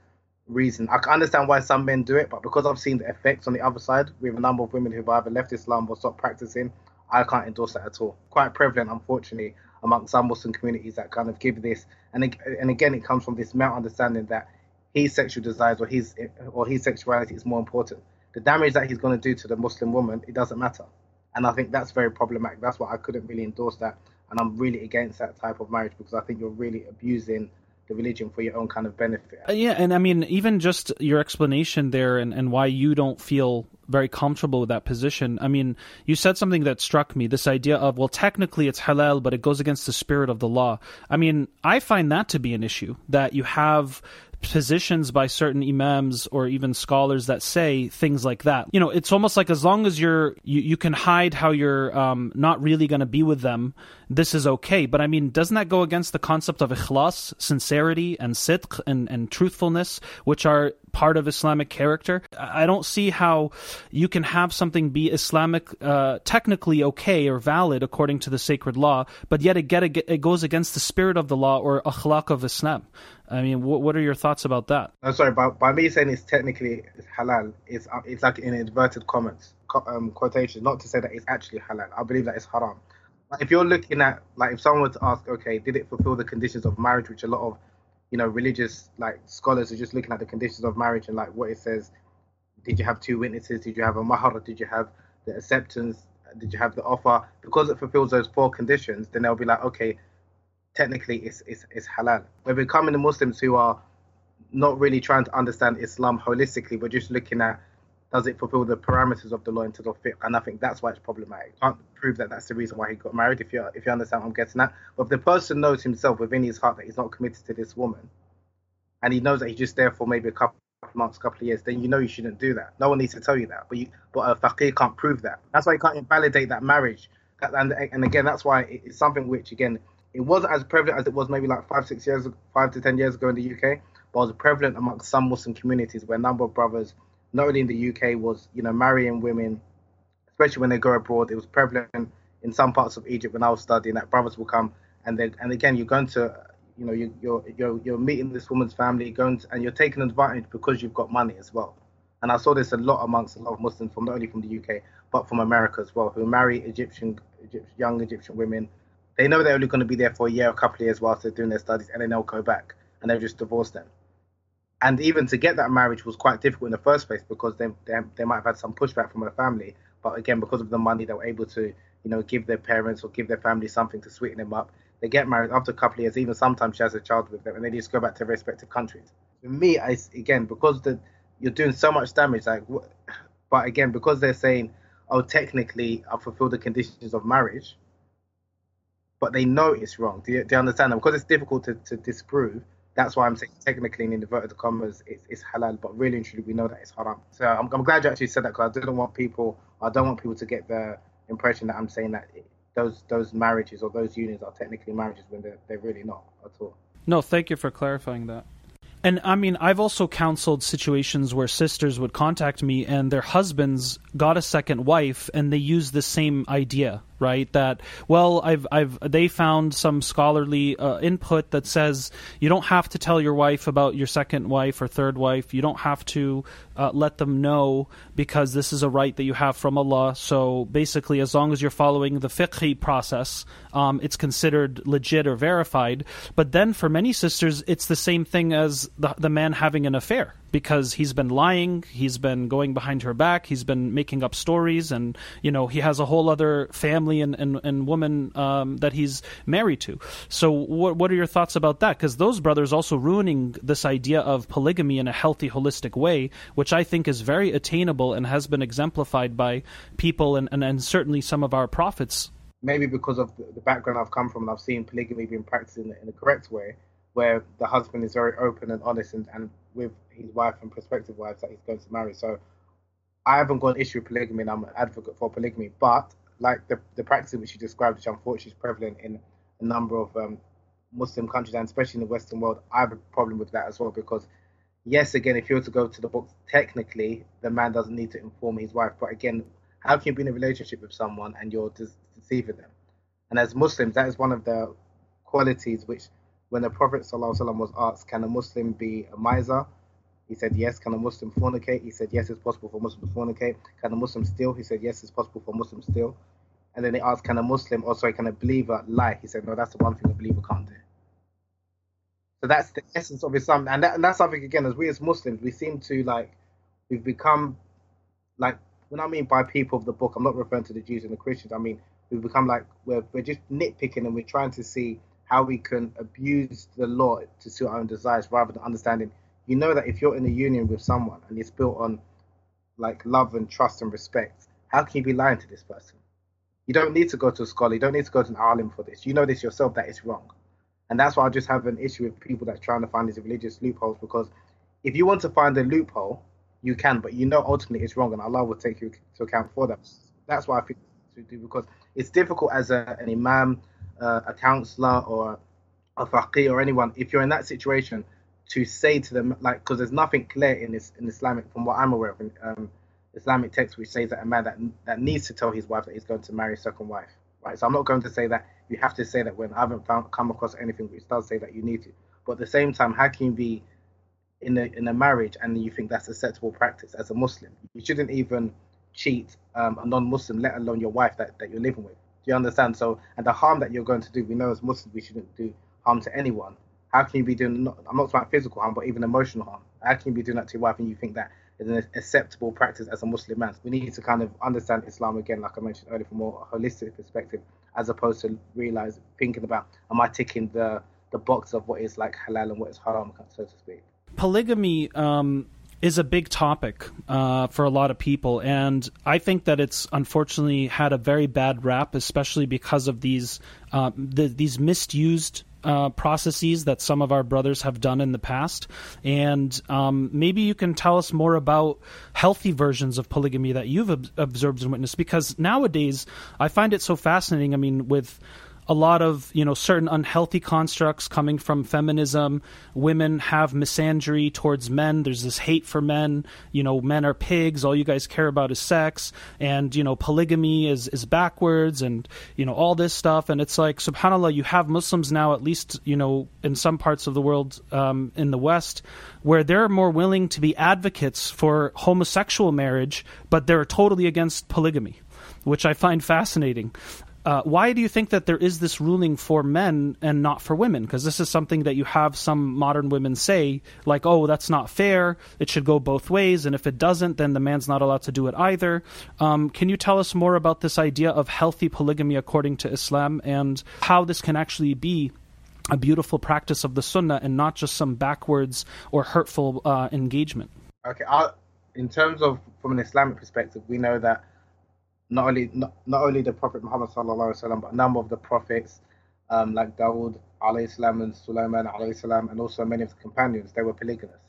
reason. I can understand why some men do it, but because I've seen the effects on the other side with a number of women who've either left Islam or stopped practicing, I can't endorse that at all. Quite prevalent, unfortunately, amongst some Muslim communities that kind of give this, and and again, it comes from this male understanding that his sexual desires or his or his sexuality is more important. The damage that he's going to do to the Muslim woman, it doesn't matter, and I think that's very problematic. That's why I couldn't really endorse that and I'm really against that type of marriage because I think you're really abusing the religion for your own kind of benefit. Uh, yeah, and I mean, even just your explanation there and, and why you don't feel very comfortable with that position. I mean, you said something that struck me this idea of, well, technically it's halal, but it goes against the spirit of the law. I mean, I find that to be an issue that you have positions by certain imams or even scholars that say things like that. You know, it's almost like as long as you're you, you can hide how you're um, not really going to be with them, this is okay. But I mean, doesn't that go against the concept of ikhlas, sincerity, and sidq and, and truthfulness, which are part of Islamic character? I don't see how you can have something be Islamic, uh, technically okay or valid according to the sacred law, but yet it, get, it goes against the spirit of the law or akhlaq of Islam. I mean, what, what are your thoughts about that? I'm sorry, by, by me saying it's technically halal, it's uh, it's like in inverted comments, um, quotation, not to say that it's actually halal. I believe that it's haram. Like if you're looking at like if someone were to ask, okay, did it fulfill the conditions of marriage, which a lot of you know religious like scholars are just looking at the conditions of marriage and like what it says. Did you have two witnesses? Did you have a mahar? Did you have the acceptance? Did you have the offer? Because it fulfills those four conditions, then they'll be like, okay, technically it's, it's, it's halal. We're becoming the Muslims who are not really trying to understand Islam holistically, but just looking at does it fulfill the parameters of the law into the fit? And I think that's why it's problematic. Can't prove that that's the reason why he got married. If you if you understand what I'm getting at, but if the person knows himself within his heart that he's not committed to this woman, and he knows that he's just there for maybe a couple of months, couple of years, then you know you shouldn't do that. No one needs to tell you that, but you but a faqih can't prove that. That's why you can't invalidate that marriage. And and again, that's why it's something which again it wasn't as prevalent as it was maybe like five, six years, five to ten years ago in the UK, but it was prevalent amongst some Muslim communities where a number of brothers not only in the UK, was you know marrying women, especially when they go abroad. It was prevalent in some parts of Egypt when I was studying that brothers will come and then and again you're going to you know you, you're you're you're meeting this woman's family, going to, and you're taking advantage because you've got money as well. And I saw this a lot amongst a lot of Muslims from not only from the UK but from America as well, who marry Egyptian, Egyptian young Egyptian women. They know they're only going to be there for a year, a couple of years whilst they're doing their studies, and then they'll go back and they'll just divorce them. And even to get that marriage was quite difficult in the first place because they, they, they might have had some pushback from their family. But again, because of the money, they were able to, you know, give their parents or give their family something to sweeten them up. They get married after a couple of years, even sometimes she has a child with them, and they just go back to their respective countries. For me, I, again, because the, you're doing so much damage, like, but again, because they're saying, oh, technically, I fulfill the conditions of marriage, but they know it's wrong. Do you, do you understand? Because it's difficult to, to disprove, that's why I'm saying technically in inverted commas it's, it's halal, but really and truly we know that it's haram. So I'm, I'm glad you actually said that because I didn't want people, I don't want people to get the impression that I'm saying that those those marriages or those unions are technically marriages when they're, they're really not at all. No, thank you for clarifying that. And I mean, I've also counseled situations where sisters would contact me and their husbands got a second wife and they use the same idea right? That well, I've I've they found some scholarly uh, input that says you don't have to tell your wife about your second wife or third wife. You don't have to uh, let them know because this is a right that you have from Allah. So basically, as long as you're following the fiqh process, um, it's considered legit or verified. But then for many sisters, it's the same thing as the, the man having an affair because he's been lying, he's been going behind her back, he's been making up stories, and you know he has a whole other family and and, and woman um, that he's married to. So what what are your thoughts about that? Because those brothers also ruining this idea of polygamy in a healthy, holistic way, which I think is very attainable and has been exemplified by people and and, and certainly some of our prophets. Maybe because of the background I've come from, and I've seen polygamy being practiced in, in the correct way where the husband is very open and honest and, and with his wife and prospective wives that he's going to marry. So I haven't got an issue with polygamy and I'm an advocate for polygamy. But like the, the practice which you described, which unfortunately is prevalent in a number of um, Muslim countries and especially in the Western world, I have a problem with that as well because yes, again, if you were to go to the books, technically the man doesn't need to inform his wife. But again, how can you be in a relationship with someone and you're deceiving them? And as Muslims, that is one of the qualities which when the Prophet ﷺ was asked, Can a Muslim be a miser? He said, Yes. Can a Muslim fornicate? He said, Yes, it's possible for Muslims to fornicate. Can a Muslim steal? He said, Yes, it's possible for Muslims to steal. And then they asked, Can a Muslim, or sorry, can a believer lie? He said, No, that's the one thing a believer can't do. So that's the essence of Islam. And, that, and that's something, again, as we as Muslims, we seem to like, we've become like, when I mean by people of the book, I'm not referring to the Jews and the Christians. I mean, we've become like, we're, we're just nitpicking and we're trying to see how we can abuse the law to suit our own desires rather than understanding you know that if you're in a union with someone and it's built on like love and trust and respect how can you be lying to this person? You don't need to go to a scholar. You don't need to go to an alim for this. You know this yourself that it's wrong. And that's why i just have an issue with people that trying to find these religious loopholes because if you want to find a loophole you can but you know ultimately it's wrong and allah will take you to account for that. That's why i think to do because it's difficult as a, an imam uh, a counselor or a faqih or anyone, if you're in that situation, to say to them like because there's nothing clear in this in Islamic from what I'm aware of in um, Islamic text which says that a man that that needs to tell his wife that he's going to marry a second wife. Right. So I'm not going to say that you have to say that when I haven't found come across anything which does say that you need to. But at the same time, how can you be in a in a marriage and you think that's acceptable practice as a Muslim? You shouldn't even cheat um, a non-Muslim, let alone your wife that, that you're living with. Do you understand? So, and the harm that you're going to do, we know as Muslims we shouldn't do harm to anyone. How can you be doing? Not, I'm not talking about physical harm, but even emotional harm. How can you be doing that to your wife and you think that is an acceptable practice as a Muslim man? We need to kind of understand Islam again, like I mentioned earlier, from a more holistic perspective, as opposed to realize thinking about am I ticking the the box of what is like halal and what is haram, so to speak. Polygamy um, is a big topic uh, for a lot of people, and I think that it's unfortunately had a very bad rap, especially because of these uh, the, these misused uh, processes that some of our brothers have done in the past. And um, maybe you can tell us more about healthy versions of polygamy that you've ob- observed and witnessed, because nowadays I find it so fascinating. I mean, with a lot of you know certain unhealthy constructs coming from feminism. Women have misandry towards men. There's this hate for men. You know, men are pigs. All you guys care about is sex, and you know, polygamy is is backwards, and you know all this stuff. And it's like, Subhanallah, you have Muslims now, at least you know, in some parts of the world, um, in the West, where they're more willing to be advocates for homosexual marriage, but they're totally against polygamy which I find fascinating. Uh, why do you think that there is this ruling for men and not for women? Because this is something that you have some modern women say, like, oh, that's not fair. It should go both ways. And if it doesn't, then the man's not allowed to do it either. Um, can you tell us more about this idea of healthy polygamy according to Islam and how this can actually be a beautiful practice of the Sunnah and not just some backwards or hurtful uh, engagement? Okay, i in terms of from an Islamic perspective, we know that not only not, not only the Prophet Muhammad sallallahu wasallam, but a number of the prophets, um, like Dawood alayhi salam and Sulaiman alayhi salam, and also many of the companions, they were polygamous.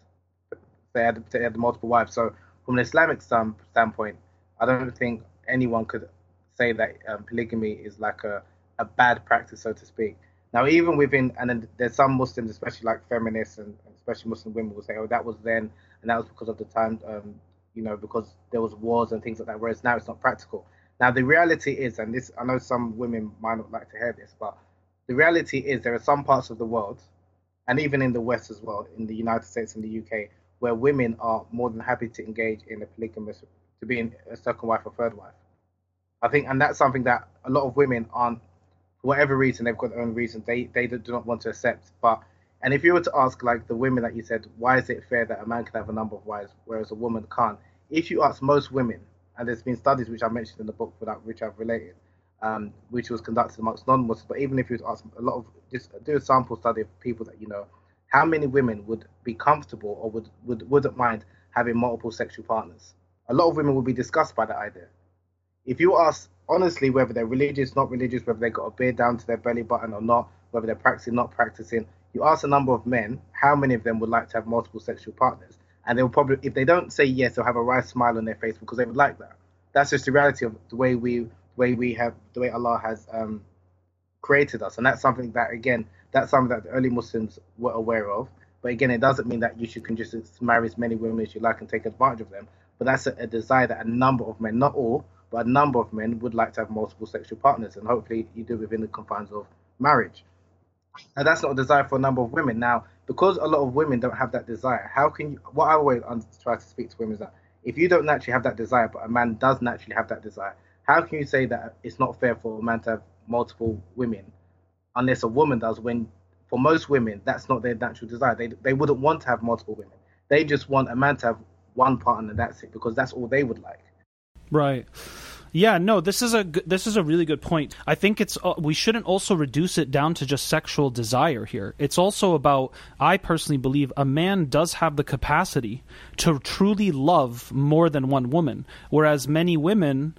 They had they had multiple wives. So from an Islamic standpoint, I don't think anyone could say that um, polygamy is like a, a bad practice, so to speak. Now, even within, and there's some Muslims, especially like feminists and especially Muslim women, will say, "Oh, that was then, and that was because of the time um, you know, because there was wars and things like that. Whereas now it's not practical. Now the reality is, and this I know some women might not like to hear this, but the reality is there are some parts of the world, and even in the West as well, in the United States and the UK, where women are more than happy to engage in a polygamous, to be in a second wife or third wife. I think, and that's something that a lot of women aren't, for whatever reason, they've got their own reason, they they do not want to accept. But and if you were to ask like the women that you said, why is it fair that a man can have a number of wives whereas a woman can't? If you ask most women, and there's been studies which I mentioned in the book that which I've related, um, which was conducted amongst non-Muslims, but even if you ask a lot of just do a sample study of people that you know, how many women would be comfortable or would, would wouldn't mind having multiple sexual partners? A lot of women would be disgusted by that idea. If you ask honestly whether they're religious, not religious, whether they got a beard down to their belly button or not, whether they're practicing, not practicing, you ask a number of men, how many of them would like to have multiple sexual partners? And they'll probably if they don't say yes, they'll have a wry smile on their face because they would like that. That's just the reality of the way we the way we have the way Allah has um, created us, and that's something that again that's something that the early Muslims were aware of. But again, it doesn't mean that you should can just marry as many women as you like and take advantage of them. But that's a, a desire that a number of men, not all, but a number of men would like to have multiple sexual partners, and hopefully you do within the confines of marriage. And that's not a desire for a number of women. Now, because a lot of women don't have that desire, how can you? What I always try to speak to women is that if you don't naturally have that desire, but a man does naturally have that desire, how can you say that it's not fair for a man to have multiple women, unless a woman does? When for most women, that's not their natural desire. They they wouldn't want to have multiple women. They just want a man to have one partner. That's it, because that's all they would like. Right. Yeah, no, this is a this is a really good point. I think it's uh, we shouldn't also reduce it down to just sexual desire here. It's also about I personally believe a man does have the capacity to truly love more than one woman, whereas many women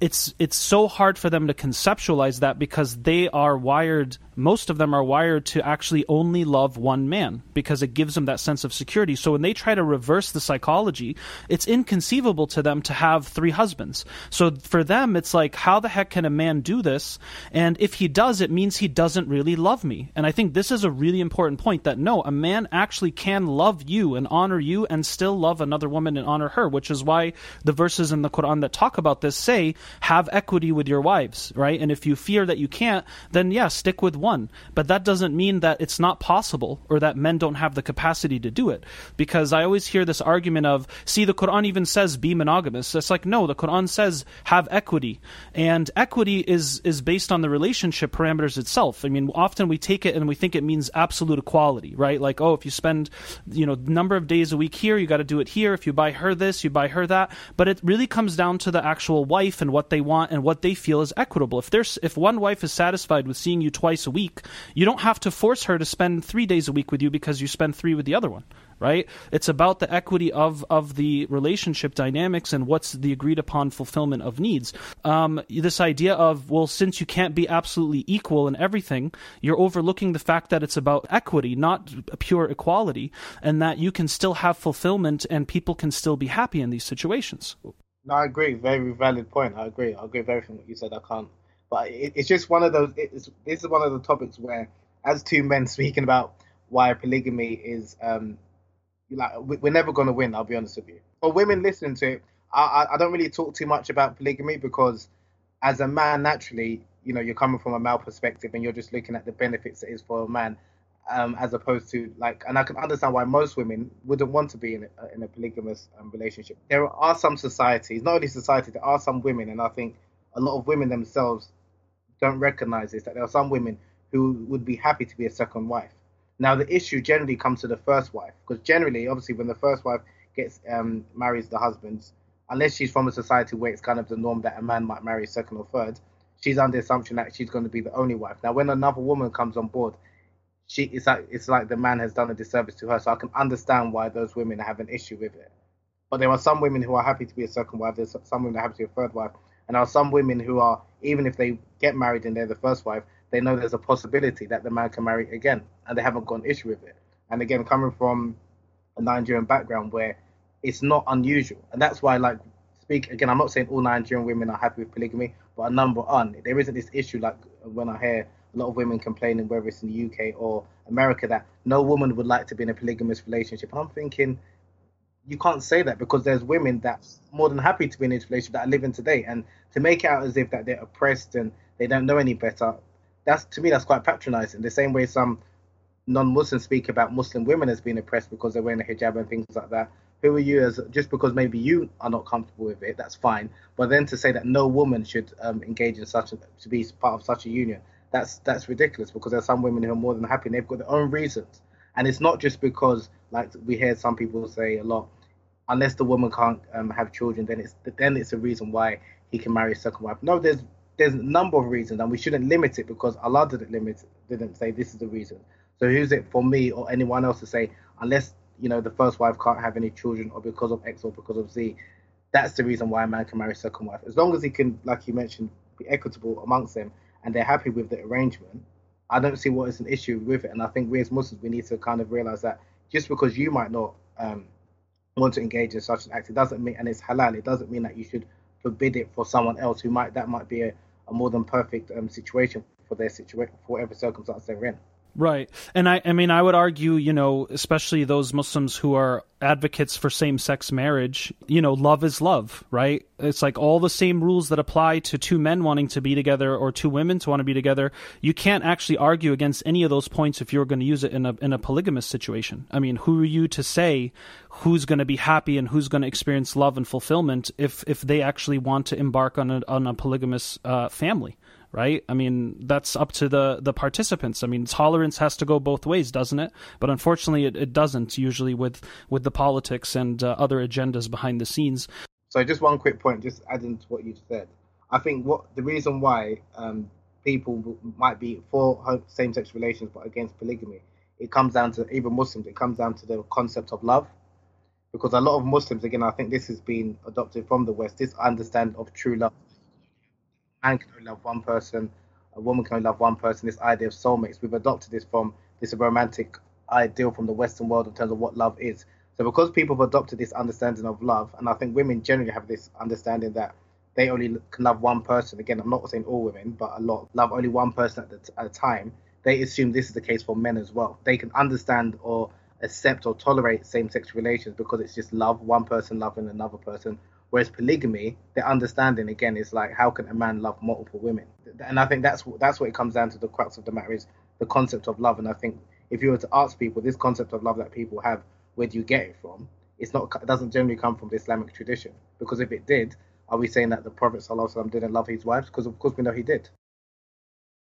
it's it's so hard for them to conceptualize that because they are wired most of them are wired to actually only love one man because it gives them that sense of security. So when they try to reverse the psychology it's inconceivable to them to have three husbands. So for them it's like how the heck can a man do this? And if he does it means he doesn't really love me. And i think this is a really important point that no a man actually can love you and honor you and still love another woman and honor her which is why the verses in the quran that talk about this say have equity with your wives, right? And if you fear that you can't, then yeah, stick with one. But that doesn't mean that it's not possible or that men don't have the capacity to do it. Because I always hear this argument of, see, the Quran even says be monogamous. It's like, no, the Quran says have equity. And equity is, is based on the relationship parameters itself. I mean, often we take it and we think it means absolute equality, right? Like, oh, if you spend, you know, number of days a week here, you got to do it here. If you buy her this, you buy her that. But it really comes down to the actual wife and what they want and what they feel is equitable. If there's if one wife is satisfied with seeing you twice a week, you don't have to force her to spend 3 days a week with you because you spend 3 with the other one, right? It's about the equity of of the relationship dynamics and what's the agreed upon fulfillment of needs. Um, this idea of well, since you can't be absolutely equal in everything, you're overlooking the fact that it's about equity, not pure equality, and that you can still have fulfillment and people can still be happy in these situations. No, I agree. Very valid point. I agree. I agree with everything you said. I can't But it, it's just one of those. It's, this is one of the topics where, as two men speaking about why polygamy is, um, like we're never going to win. I'll be honest with you. For women listening to it, I, I don't really talk too much about polygamy because, as a man, naturally, you know, you're coming from a male perspective and you're just looking at the benefits it is for a man um, as opposed to like, and I can understand why most women wouldn't want to be in a, in a polygamous um, relationship. There are some societies, not only society, there are some women, and I think a lot of women themselves don't recognize this that there are some women who would be happy to be a second wife. Now the issue generally comes to the first wife because generally, obviously, when the first wife gets um, marries the husband, unless she's from a society where it's kind of the norm that a man might marry second or third, she's under the assumption that she's going to be the only wife. Now, when another woman comes on board, she it's like it's like the man has done a disservice to her. So I can understand why those women have an issue with it. But there are some women who are happy to be a second wife. There's some women that are happy to be a third wife, and there are some women who are even if they get married and they're the first wife, they know there's a possibility that the man can marry again, and they haven't got an issue with it. And again, coming from a Nigerian background where it's not unusual, and that's why like speak again. I'm not saying all Nigerian women are happy with polygamy, but a number aren't. There isn't this issue like when I hear a lot of women complaining, whether it's in the UK or America, that no woman would like to be in a polygamous relationship. And I'm thinking, you can't say that because there's women that's more than happy to be in a relationship that are living today, and to make it out as if that they're oppressed and they don't know any better, that's to me that's quite patronizing. The same way some non-Muslims speak about Muslim women as being oppressed because they're wearing a hijab and things like that. Who are you as just because maybe you are not comfortable with it? That's fine. But then to say that no woman should um, engage in such a, to be part of such a union, that's that's ridiculous because there's some women who are more than happy and they've got their own reasons. And it's not just because, like we hear some people say a lot, unless the woman can't um, have children, then it's then it's a reason why he can marry a second wife. No, there's there's a number of reasons, and we shouldn't limit it because Allah didn't limit, didn't say this is the reason. So who's it for me or anyone else to say unless you know the first wife can't have any children or because of X or because of Z, that's the reason why a man can marry a second wife. As long as he can, like you mentioned, be equitable amongst them and they're happy with the arrangement, I don't see what is an issue with it. And I think we as Muslims we need to kind of realize that just because you might not um, want to engage in such an act, it doesn't mean and it's halal. It doesn't mean that you should forbid it for someone else who might that might be a, a more than perfect um, situation for their situation for whatever circumstance they're in. Right. And I, I mean, I would argue, you know, especially those Muslims who are advocates for same sex marriage, you know, love is love, right? It's like all the same rules that apply to two men wanting to be together or two women to want to be together. You can't actually argue against any of those points if you're going to use it in a, in a polygamous situation. I mean, who are you to say who's going to be happy and who's going to experience love and fulfillment if, if they actually want to embark on a, on a polygamous uh, family? Right? I mean, that's up to the the participants. I mean, tolerance has to go both ways, doesn't it? But unfortunately, it, it doesn't usually with with the politics and uh, other agendas behind the scenes. So, just one quick point, just adding to what you said. I think what the reason why um, people might be for same-sex relations but against polygamy, it comes down to even Muslims. It comes down to the concept of love, because a lot of Muslims, again, I think this has been adopted from the West. This understand of true love man can only love one person, a woman can only love one person. This idea of soulmates, we've adopted this from this romantic ideal from the Western world in terms of what love is. So because people have adopted this understanding of love, and I think women generally have this understanding that they only can love one person. Again, I'm not saying all women, but a lot love only one person at, the, at a time. They assume this is the case for men as well. They can understand or accept or tolerate same-sex relations because it's just love, one person loving another person, Whereas polygamy, the understanding again is like how can a man love multiple women? And I think that's that's what it comes down to. The crux of the matter is the concept of love. And I think if you were to ask people this concept of love that people have, where do you get it from? It's not. It doesn't generally come from the Islamic tradition. Because if it did, are we saying that the Prophet ﷺ didn't love his wives? Because of course we know he did.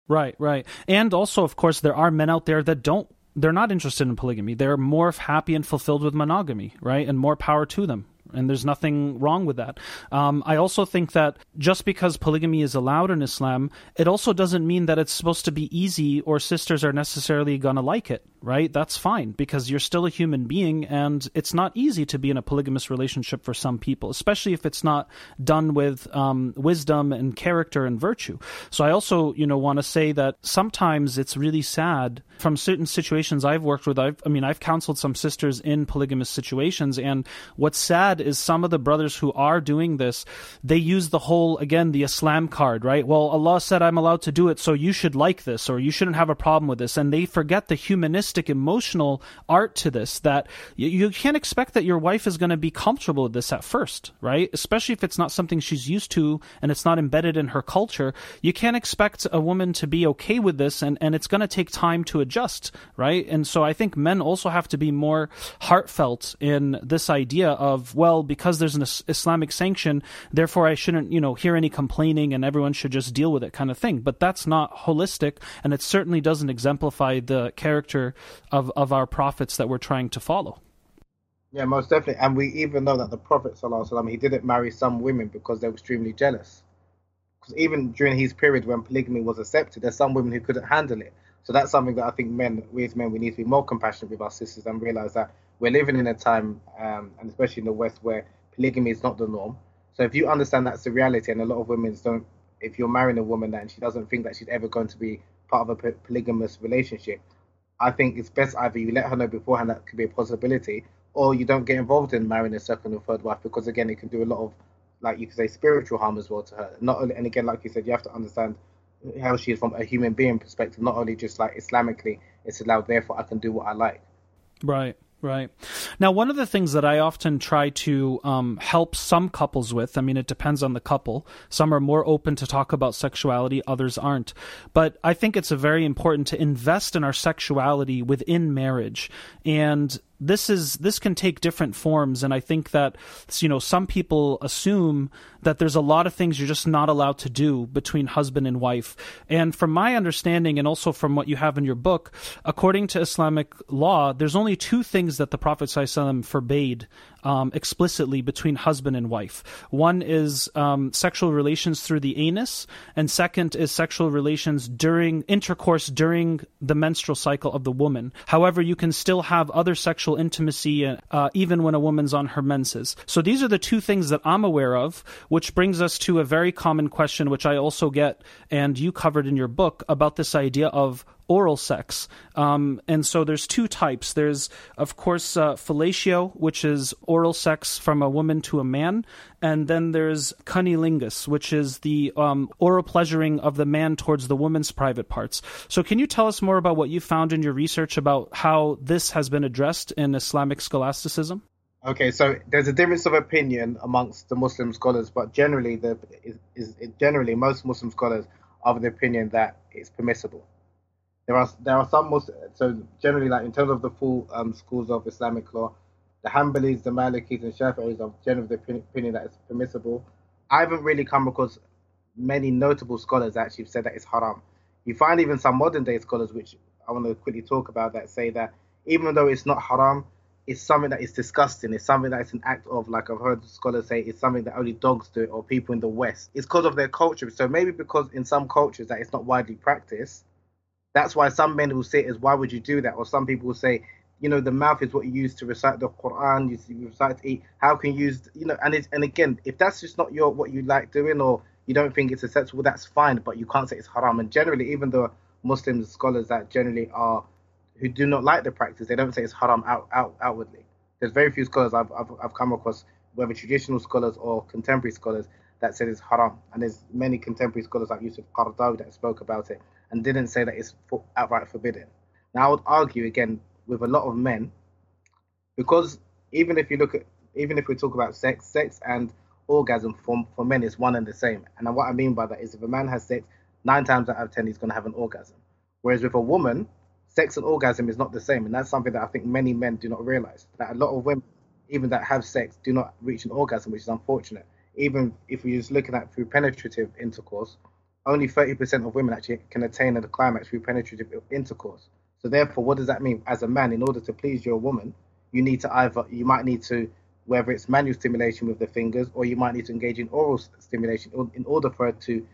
Right, right. And also, of course, there are men out there that don't they're not interested in polygamy. They're more happy and fulfilled with monogamy, right? And more power to them and there's nothing wrong with that. Um, I also think that just because polygamy is allowed in Islam, it also doesn't mean that it's supposed to be easy or sisters are necessarily going to like it, right? That's fine because you're still a human being and it's not easy to be in a polygamous relationship for some people, especially if it's not done with um, wisdom and character and virtue. So I also, you know, want to say that sometimes it's really sad from certain situations I've worked with. I've, I mean, I've counseled some sisters in polygamous situations, and what's sad is some of the brothers who are doing this, they use the whole, again, the Islam card, right? Well, Allah said I'm allowed to do it, so you should like this, or you shouldn't have a problem with this. And they forget the humanistic, emotional art to this that you, you can't expect that your wife is going to be comfortable with this at first, right? Especially if it's not something she's used to and it's not embedded in her culture. You can't expect a woman to be okay with this, and, and it's going to take time to adjust, right? And so I think men also have to be more heartfelt in this idea of, well, because there's an Islamic sanction, therefore I shouldn't, you know, hear any complaining and everyone should just deal with it kind of thing. But that's not holistic, and it certainly doesn't exemplify the character of, of our prophets that we're trying to follow. Yeah, most definitely. And we even know that the Prophet he didn't marry some women because they were extremely jealous. Because even during his period when polygamy was accepted, there's some women who couldn't handle it. So that's something that I think men, we as men, we need to be more compassionate with our sisters and realize that we're living in a time, um, and especially in the West, where polygamy is not the norm. So if you understand that's the reality, and a lot of women don't, if you're marrying a woman and she doesn't think that she's ever going to be part of a polygamous relationship, I think it's best either you let her know beforehand that could be a possibility, or you don't get involved in marrying a second or third wife because again, it can do a lot of, like you could say, spiritual harm as well to her. Not and again, like you said, you have to understand how she is from a human being perspective, not only just like Islamically, it's allowed, therefore I can do what I like. Right. Right. Now, one of the things that I often try to um, help some couples with, I mean, it depends on the couple. Some are more open to talk about sexuality, others aren't. But I think it's very important to invest in our sexuality within marriage. And this is this can take different forms and i think that you know some people assume that there's a lot of things you're just not allowed to do between husband and wife. And from my understanding and also from what you have in your book according to islamic law there's only two things that the prophet forbade um, explicitly between husband and wife. One is um, sexual relations through the anus, and second is sexual relations during intercourse during the menstrual cycle of the woman. However, you can still have other sexual intimacy uh, even when a woman's on her menses. So these are the two things that I'm aware of, which brings us to a very common question, which I also get, and you covered in your book about this idea of oral sex. Um, and so there's two types. There's, of course, uh, fellatio, which is oral sex from a woman to a man. And then there's cunnilingus, which is the um, oral pleasuring of the man towards the woman's private parts. So can you tell us more about what you found in your research about how this has been addressed in Islamic scholasticism? Okay, so there's a difference of opinion amongst the Muslim scholars, but generally, the is, is generally most Muslim scholars are of the opinion that it's permissible there are there are some Muslim, so generally like in terms of the full um, schools of Islamic law, the Hanbalis, the Malikis, and Shafi'is are generally the opinion that it's permissible. I haven't really come across many notable scholars that actually said that it's haram. You find even some modern day scholars, which I want to quickly talk about, that say that even though it's not haram, it's something that is disgusting. It's something that is an act of, like I've heard scholars say, it's something that only dogs do or people in the West. It's because of their culture. So maybe because in some cultures that it's not widely practiced, that's why some men will say is why would you do that? Or some people will say, you know, the mouth is what you use to recite the Quran, you recite to eat. How can you use, you know, and it's, and again, if that's just not your what you like doing or you don't think it's acceptable, that's fine. But you can't say it's haram. And generally, even the Muslim scholars that generally are who do not like the practice, they don't say it's haram out, out outwardly. There's very few scholars I've, I've, I've come across, whether traditional scholars or contemporary scholars, that said it's haram. And there's many contemporary scholars like Yusuf Qaradawi that spoke about it and didn't say that it's outright forbidden. Now, I would argue again with a lot of men, because even if you look at, even if we talk about sex, sex and orgasm for, for men is one and the same. And what I mean by that is if a man has sex, nine times out of ten, he's going to have an orgasm. Whereas with a woman, sex and orgasm is not the same. And that's something that I think many men do not realize. That a lot of women, even that have sex, do not reach an orgasm, which is unfortunate. Even if we're just looking at through penetrative intercourse, only 30% of women actually can attain a climax through penetrative intercourse. So therefore, what does that mean? As a man, in order to please your woman, you need to either you might need to whether it's manual stimulation with the fingers or you might need to engage in oral stimulation in order for her to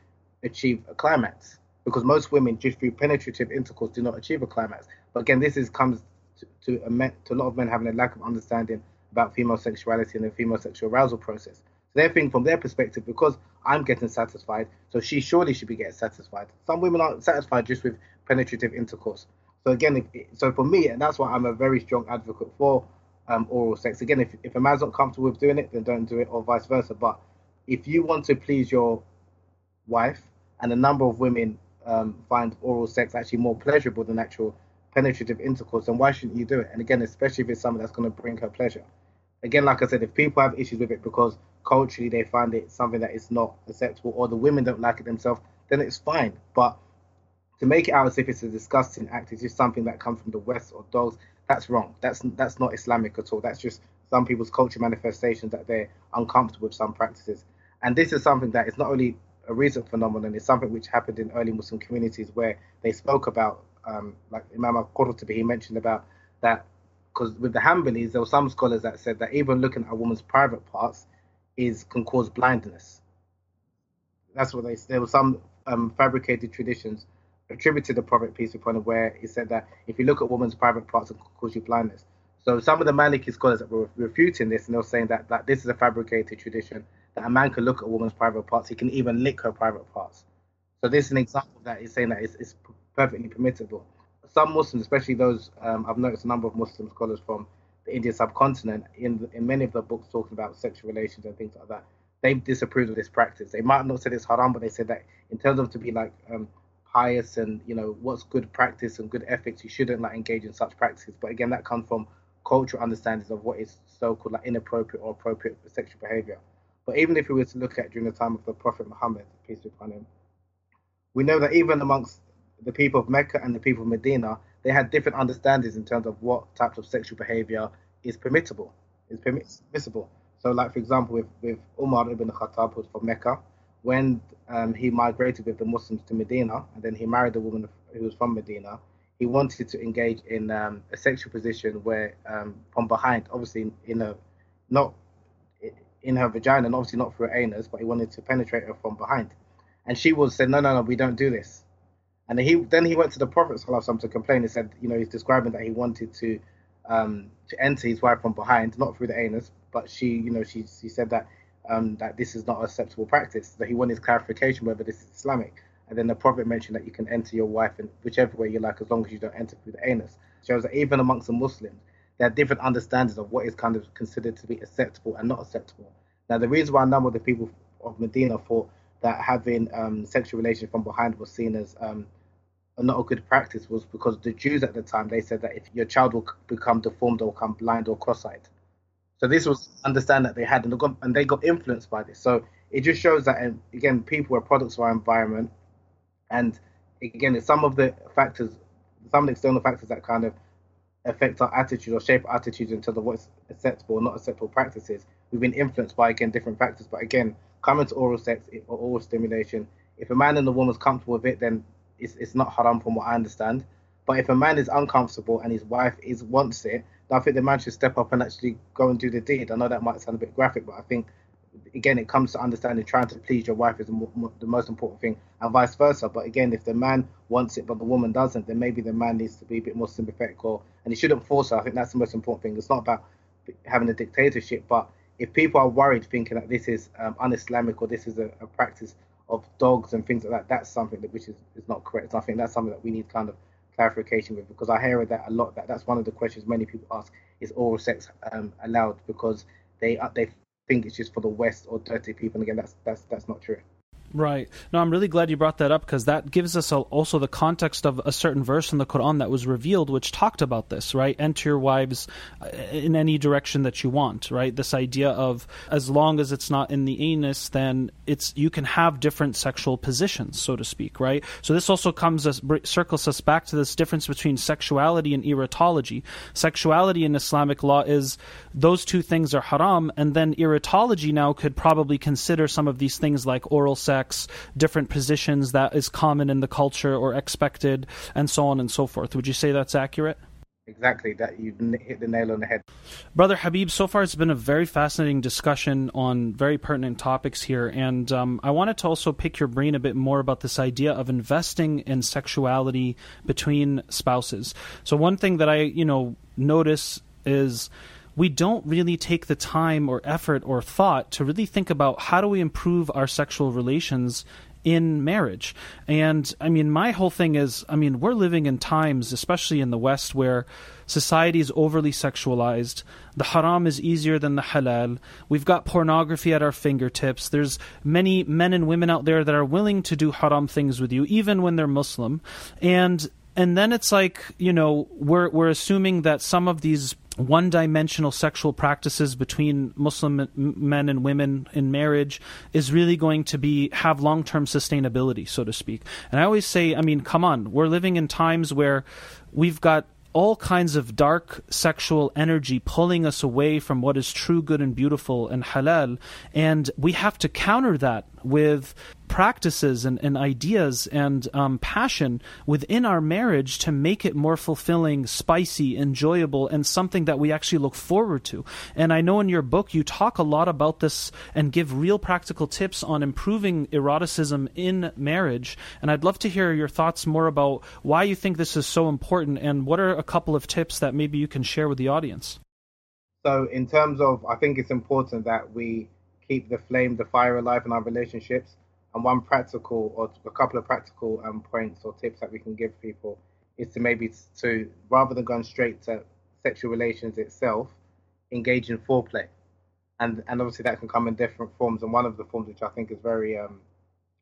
achieve a climax. Because most women, just through penetrative intercourse, do not achieve a climax. But again, this is comes to, to, a, men, to a lot of men having a lack of understanding about female sexuality and the female sexual arousal process. So they think from their perspective, because I'm getting satisfied, so she surely should be getting satisfied. Some women aren't satisfied just with penetrative intercourse. So again, if, so for me, and that's why I'm a very strong advocate for um, oral sex. Again, if, if a man's not comfortable with doing it, then don't do it, or vice versa. But if you want to please your wife, and a number of women um, find oral sex actually more pleasurable than actual penetrative intercourse, then why shouldn't you do it? And again, especially if it's something that's going to bring her pleasure. Again, like I said, if people have issues with it because culturally they find it something that is not acceptable, or the women don't like it themselves, then it's fine. But to make it out as if it's a disgusting act, it's just something that comes from the West or dogs. That's wrong. That's that's not Islamic at all. That's just some people's culture manifestations that they're uncomfortable with some practices. And this is something that is not only a recent phenomenon, it's something which happened in early Muslim communities where they spoke about, um, like Imam al-Qurtubi, he mentioned about that, because with the Hanbalis, there were some scholars that said that even looking at a woman's private parts is can cause blindness. That's what they. There were some um, fabricated traditions attributed to the Prophet peace be upon him, where he said that if you look at woman's private parts, it can cause you blindness. So some of the Maliki scholars that were refuting this, and they were saying that, that this is a fabricated tradition, that a man can look at a woman's private parts, he can even lick her private parts. So this is an example that is saying that it's, it's perfectly permissible. Some Muslims, especially those, um, I've noticed a number of Muslim scholars from the Indian subcontinent, in in many of the books talking about sexual relations and things like that, they disapproved of this practice. They might not say it's haram, but they said that in terms of to be like um, pious and you know what's good practice and good ethics, you shouldn't like engage in such practices. But again, that comes from cultural understandings of what is so-called like inappropriate or appropriate sexual behavior. But even if we were to look at during the time of the Prophet Muhammad, peace be upon him, we know that even amongst the people of Mecca and the people of Medina, they had different understandings in terms of what types of sexual behavior is permissible, is permissible. So, like for example, with, with Umar ibn Khattab, who's from Mecca, when um, he migrated with the Muslims to Medina, and then he married a woman who was from Medina, he wanted to engage in um, a sexual position where, um, from behind, obviously in a, not in her vagina, and obviously not through her anus, but he wanted to penetrate her from behind. And she was said, no, no, no, we don't do this. And he then he went to the Prophet to complain. He said, you know, he's describing that he wanted to um, to enter his wife from behind, not through the anus, but she, you know, she she said that um, that this is not acceptable practice. That he wanted clarification whether this is Islamic. And then the Prophet mentioned that you can enter your wife in whichever way you like, as long as you don't enter through the anus. Shows that even amongst the Muslims, there are different understandings of what is kind of considered to be acceptable and not acceptable. Now, the reason why a number of the people of Medina thought that having um, sexual relations from behind was seen as um, not a good practice was because the Jews at the time they said that if your child will become deformed or become blind or cross-eyed. So this was understand that they had and they got, and they got influenced by this. So it just shows that again people are products of our environment, and again it's some of the factors, some of the external factors that kind of affect our attitude or shape our attitudes in terms of what's acceptable or not acceptable practices. We've been influenced by again different factors, but again coming to oral sex or oral stimulation, if a man and a woman's comfortable with it, then it's, it's not haram from what I understand. But if a man is uncomfortable and his wife is wants it, I think the man should step up and actually go and do the deed. I know that might sound a bit graphic, but I think again it comes to understanding trying to please your wife is the most important thing, and vice versa. But again, if the man wants it but the woman doesn't, then maybe the man needs to be a bit more sympathetic, or and he shouldn't force her. I think that's the most important thing. It's not about having a dictatorship, but if people are worried, thinking that this is um, un-Islamic or this is a, a practice of dogs and things like that, that's something that which is, is not correct. I think that's something that we need kind of clarification with because I hear that a lot. That that's one of the questions many people ask: Is oral sex um, allowed? Because they uh, they think it's just for the West or dirty people. And again, that's that's that's not true. Right. No, I'm really glad you brought that up because that gives us also the context of a certain verse in the Quran that was revealed, which talked about this, right? Enter your wives uh, in any direction that you want, right? This idea of as long as it's not in the anus, then it's you can have different sexual positions, so to speak, right? So this also comes as circles us back to this difference between sexuality and erotology. Sexuality in Islamic law is those two things are haram, and then erotology now could probably consider some of these things like oral sex different positions that is common in the culture or expected, and so on and so forth. Would you say that's accurate? Exactly, that you hit the nail on the head. Brother Habeeb, so far it's been a very fascinating discussion on very pertinent topics here, and um, I wanted to also pick your brain a bit more about this idea of investing in sexuality between spouses. So, one thing that I, you know, notice is we don't really take the time or effort or thought to really think about how do we improve our sexual relations in marriage. And I mean, my whole thing is, I mean, we're living in times, especially in the West, where society is overly sexualized. The haram is easier than the halal. We've got pornography at our fingertips. There's many men and women out there that are willing to do haram things with you, even when they're Muslim. And and then it's like you know we're we're assuming that some of these one dimensional sexual practices between Muslim men and women in marriage is really going to be have long term sustainability, so to speak. And I always say, I mean, come on, we're living in times where we've got all kinds of dark sexual energy pulling us away from what is true, good, and beautiful and halal. And we have to counter that with practices and, and ideas and um, passion within our marriage to make it more fulfilling, spicy, enjoyable, and something that we actually look forward to. And I know in your book you talk a lot about this and give real practical tips on improving eroticism in marriage. And I'd love to hear your thoughts more about why you think this is so important and what are a couple of tips that maybe you can share with the audience. So, in terms of, I think it's important that we keep the flame, the fire alive in our relationships. And one practical or a couple of practical um, points or tips that we can give people is to maybe to rather than going straight to sexual relations itself, engage in foreplay. And and obviously that can come in different forms. And one of the forms which I think is very um,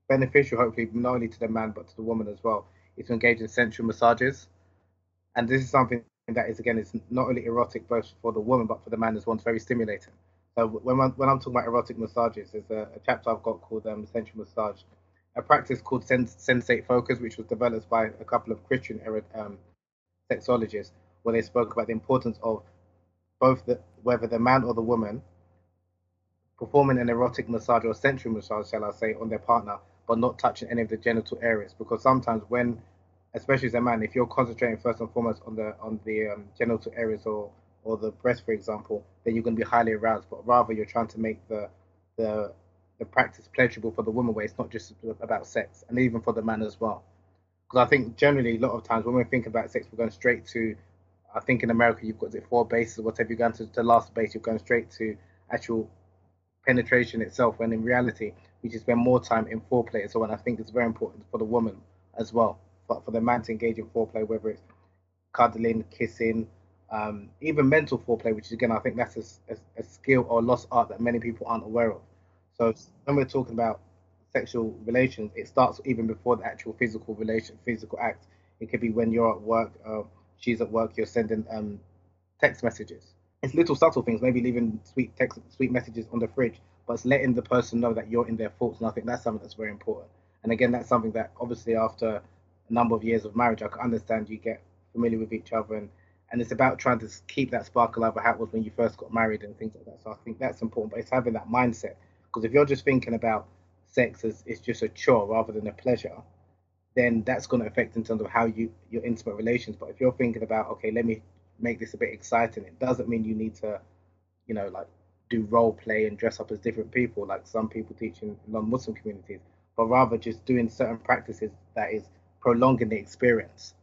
beneficial, hopefully not only to the man but to the woman as well, is to engage in sensual massages. And this is something that is again is not only erotic both for the woman but for the man as well. It's very stimulating. So when I'm, when I'm talking about erotic massages, there's a, a chapter I've got called um, Sensual Massage, a practice called Sens- Sensate Focus, which was developed by a couple of Christian um, sexologists, where they spoke about the importance of both the, whether the man or the woman performing an erotic massage or sensual massage, shall I say, on their partner, but not touching any of the genital areas. Because sometimes when, especially as a man, if you're concentrating first and foremost on the on the um, genital areas or or the breast, for example, then you're going to be highly aroused. But rather, you're trying to make the the the practice pleasurable for the woman, where it's not just about sex, and even for the man as well. Because I think generally, a lot of times when we think about sex, we're going straight to. I think in America, you've got the four bases, whatever. You're going to the last base, you're going straight to actual penetration itself. When in reality, we just spend more time in foreplay. So, and I think it's very important for the woman as well, for, for the man to engage in foreplay, whether it's cuddling, kissing, um, even mental foreplay, which is again, I think that's a, a, a, skill or lost art that many people aren't aware of. So when we're talking about sexual relations, it starts even before the actual physical relation, physical act. It could be when you're at work, uh, she's at work, you're sending um, text messages. It's little subtle things, maybe leaving sweet text, sweet messages on the fridge, but it's letting the person know that you're in their thoughts. And I think that's something that's very important. And again, that's something that obviously after a number of years of marriage, I can understand you get familiar with each other and and it's about trying to keep that spark alive of how it was when you first got married and things like that. So I think that's important, but it's having that mindset because if you're just thinking about sex as it's just a chore rather than a pleasure, then that's going to affect in terms of how you your intimate relations. But if you're thinking about okay, let me make this a bit exciting, it doesn't mean you need to, you know, like do role play and dress up as different people like some people teach in non-Muslim communities, but rather just doing certain practices that is prolonging the experience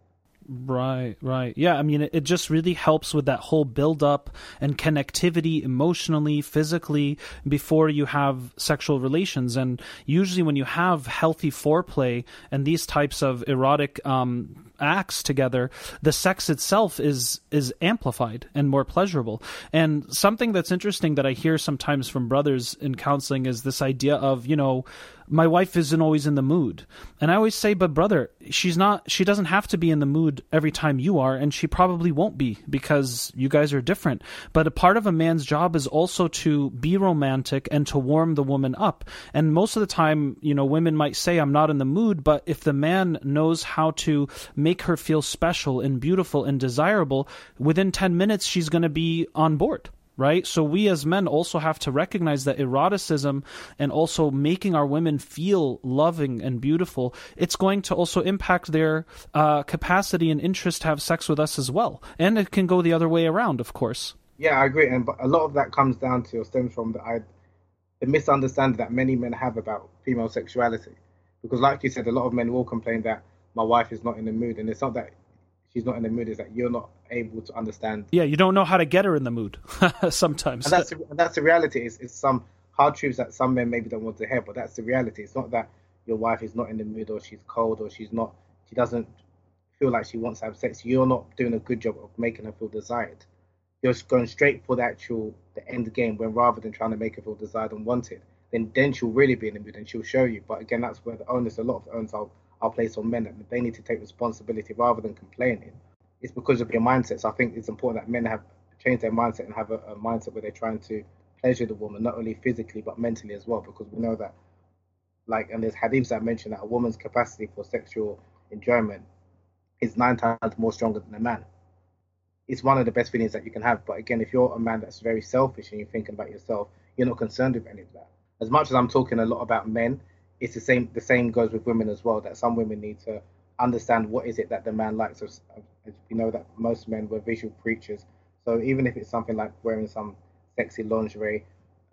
Right, right. Yeah, I mean, it, it, just really helps with that whole build up and connectivity emotionally, physically before you have sexual relations. And usually, when you have healthy foreplay and these types of erotic um, acts together, the sex itself is is amplified and more pleasurable. And something that's interesting that I hear sometimes from brothers in counseling is this idea of, you know, my wife isn't always in the mood. And I always say, but brother, she's not, she doesn't have to be in the mood every time you are, and she probably won't be because you guys are different. But a part of a man's job is also to be romantic and to warm the woman up. And most of the time, you know, women might say, I'm not in the mood, but if the man knows how to make her feel special and beautiful and desirable, within 10 minutes, she's going to be on board right? So we as men also have to recognize that eroticism and also making our women feel loving and beautiful, it's going to also impact their uh, capacity and interest to have sex with us as well. And it can go the other way around, of course. Yeah, I agree. And a lot of that comes down to or stems from the, I, the misunderstanding that many men have about female sexuality. Because, like you said, a lot of men will complain that my wife is not in the mood, and it's not that she's not in the mood is that you're not able to understand. Yeah, you don't know how to get her in the mood sometimes. And that's the, that's the reality. It's, it's some hard truths that some men maybe don't want to hear, but that's the reality. It's not that your wife is not in the mood or she's cold or she's not she doesn't feel like she wants to have sex, you're not doing a good job of making her feel desired. You're just going straight for the actual the end game when rather than trying to make her feel desired and wanted, then then she'll really be in the mood and she'll show you. But again, that's where the onus, a lot of the onus I'll, I'll place on men, that they need to take responsibility rather than complaining. It's because of your mindset. So I think it's important that men have changed their mindset and have a, a mindset where they're trying to pleasure the woman, not only physically but mentally as well, because we know that, like, and there's hadiths that mention that a woman's capacity for sexual enjoyment is nine times more stronger than a man. It's one of the best feelings that you can have. But again, if you're a man that's very selfish and you're thinking about yourself, you're not concerned with any of that. As much as I'm talking a lot about men, it's the same. The same goes with women as well. That some women need to understand what is it that the man likes. As, you know, that most men were visual creatures. So even if it's something like wearing some sexy lingerie,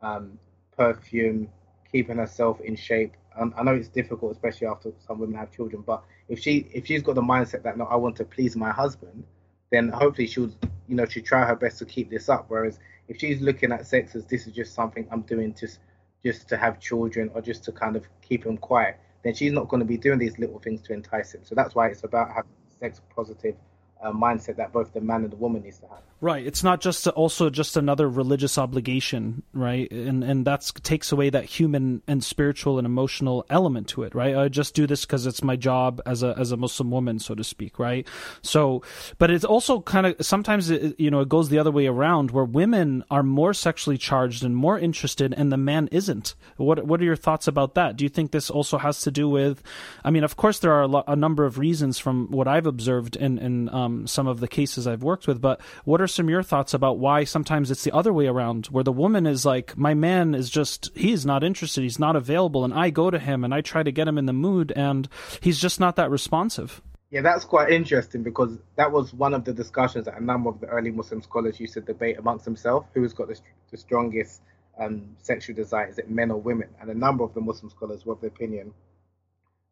um, perfume, keeping herself in shape. Um, I know it's difficult, especially after some women have children. But if she if she's got the mindset that no, I want to please my husband, then hopefully she'll you know she try her best to keep this up. Whereas if she's looking at sex as this is just something I'm doing just just to have children or just to kind of keep him quiet, then she's not going to be doing these little things to entice him. So that's why it's about having sex positive uh, mindset that both the man and the woman needs to have. Right. It's not just also just another religious obligation, right? And and that takes away that human and spiritual and emotional element to it, right? I just do this because it's my job as a as a Muslim woman, so to speak, right? So, but it's also kind of sometimes it, you know it goes the other way around, where women are more sexually charged and more interested, and the man isn't. What what are your thoughts about that? Do you think this also has to do with? I mean, of course, there are a, lo- a number of reasons from what I've observed in in um, some of the cases I've worked with, but what are some of your thoughts about why sometimes it's the other way around, where the woman is like, my man is just, he's not interested, he's not available, and I go to him and I try to get him in the mood, and he's just not that responsive. Yeah, that's quite interesting because that was one of the discussions that a number of the early Muslim scholars used to debate amongst themselves who's got the, the strongest um, sexual desire, is it men or women? And a number of the Muslim scholars were of the opinion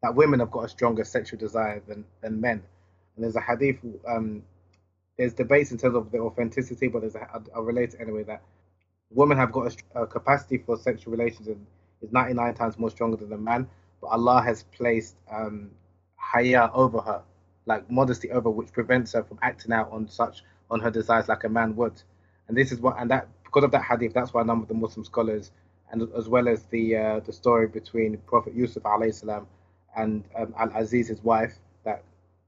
that women have got a stronger sexual desire than, than men. And there's a hadith um, there's debates in terms of the authenticity, but there's a, I'll relate it anyway that women have got a, a, capacity for sexual relations and is 99 times more stronger than a man, but Allah has placed um, haya over her, like modesty over, which prevents her from acting out on such on her desires like a man would. And this is what, and that because of that hadith, that's why a number of the Muslim scholars, and as well as the uh, the story between Prophet Yusuf alayhi salam and um, Al Aziz, his wife,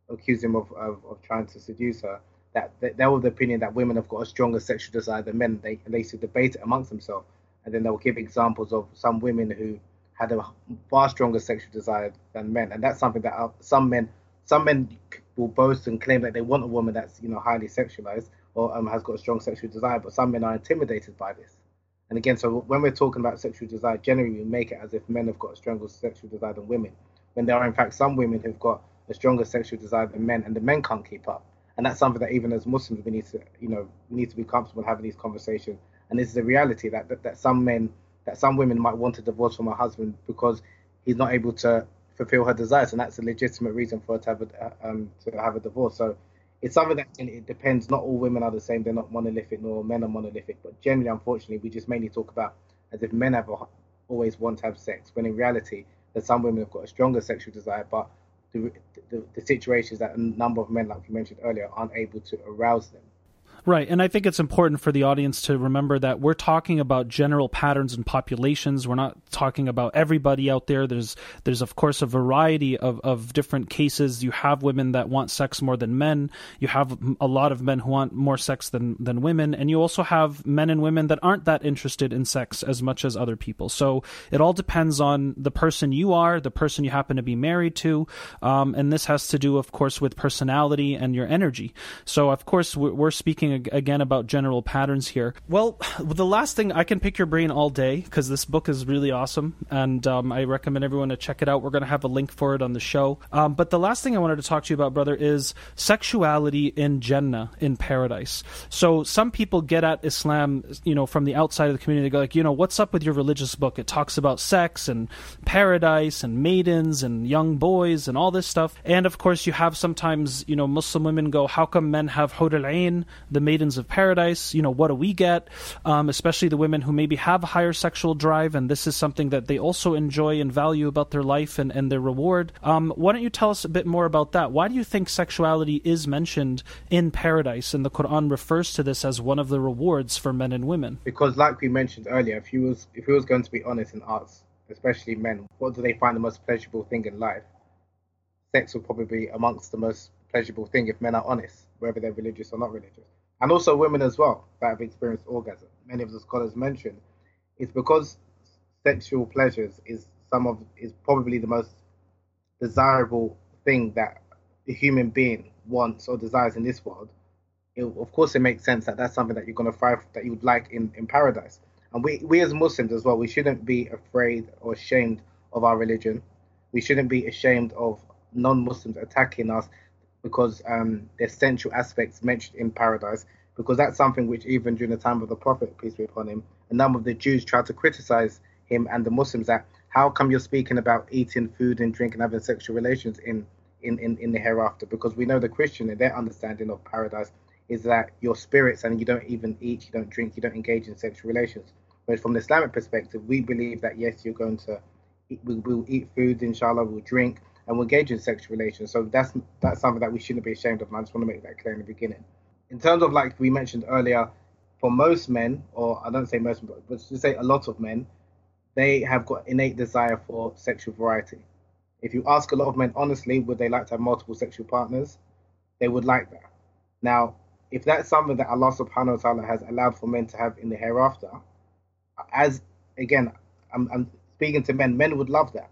accused him of, of, of trying to seduce her that they were the opinion that women have got a stronger sexual desire than men. They they used to debate it amongst themselves, and then they'll give examples of some women who had a far stronger sexual desire than men, and that's something that uh, some men some men will boast and claim that they want a woman that's you know highly sexualized or um, has got a strong sexual desire, but some men are intimidated by this. And again, so when we're talking about sexual desire, generally we make it as if men have got a stronger sexual desire than women, when there are in fact some women who've got a stronger sexual desire than men, and the men can't keep up and that's something that even as Muslims we need to you know need to be comfortable having these conversations. And this is a reality that, that that some men that some women might want a divorce from her husband because he's not able to fulfill her desires, and that's a legitimate reason for her to have a um, to have a divorce. So it's something that it depends. Not all women are the same; they're not monolithic, nor men are monolithic. But generally, unfortunately, we just mainly talk about as if men have always want to have sex, when in reality, that some women have got a stronger sexual desire, but the, the, the situations that a number of men, like you mentioned earlier, aren't able to arouse them. Right. And I think it's important for the audience to remember that we're talking about general patterns and populations. We're not talking about everybody out there. There's there's of course a variety of, of different cases. You have women that want sex more than men. You have a lot of men who want more sex than, than women. And you also have men and women that aren't that interested in sex as much as other people. So it all depends on the person you are, the person you happen to be married to. Um, and this has to do, of course, with personality and your energy. So, of course, we're speaking again about general patterns here. Well, the last thing I can pick your brain all day because this book is really awesome, and um, I recommend everyone to check it out. We're going to have a link for it on the show. Um, but the last thing I wanted to talk to you about, brother, is sexuality in Jannah, in paradise. So some people get at Islam, you know, from the outside of the community. They go like, you know, what's up with your religious book? It talks about sex and paradise and maidens and young boys and all this stuff. And of course, you have sometimes, you know, Muslim women go, how come men have hur al-ain, the maidens of paradise. You know, what do we get? Um, especially the women who maybe have a higher sexual drive, and this is something that they also enjoy and value about their life and, and their reward. Um, why don't you tell us a bit more about that? Why do you think sexuality is mentioned in paradise, and the Quran refers to this as one of the rewards for men and women? Because, like we mentioned earlier, if he was if he was going to be honest in arts, especially men, what do they find the most pleasurable thing in life? Sex will probably be amongst the most pleasurable thing if men are honest, whether they're religious or not religious. And also women as well that have experienced orgasm. Many of the scholars mentioned it's because sexual pleasures is some of is probably the most desirable thing that the human being wants or desires in this world. It, of course, it makes sense that that's something that you're going to thrive that you would like in, in paradise. And we, we as Muslims as well, we shouldn't be afraid or ashamed of our religion. We shouldn't be ashamed of non-Muslims attacking us because um, there's sensual aspects mentioned in paradise. Because that's something which even during the time of the Prophet, peace be upon him, a number of the Jews tried to criticize him and the Muslims that how come you're speaking about eating food and drink and having sexual relations in, in, in, in the hereafter? Because we know the Christian and their understanding of paradise is that your spirits and you don't even eat, you don't drink, you don't engage in sexual relations. Whereas from the Islamic perspective, we believe that yes, you're going to eat, we will eat food, inshallah, we'll drink, and we'll engage in sexual relations. So that's that's something that we shouldn't be ashamed of. And I just want to make that clear in the beginning. In terms of like we mentioned earlier, for most men, or I don't say most, but to say a lot of men, they have got innate desire for sexual variety. If you ask a lot of men honestly, would they like to have multiple sexual partners? They would like that. Now, if that's something that Allah subhanahu wa ta'ala has allowed for men to have in the hereafter, as again, I'm, I'm speaking to men, men would love that.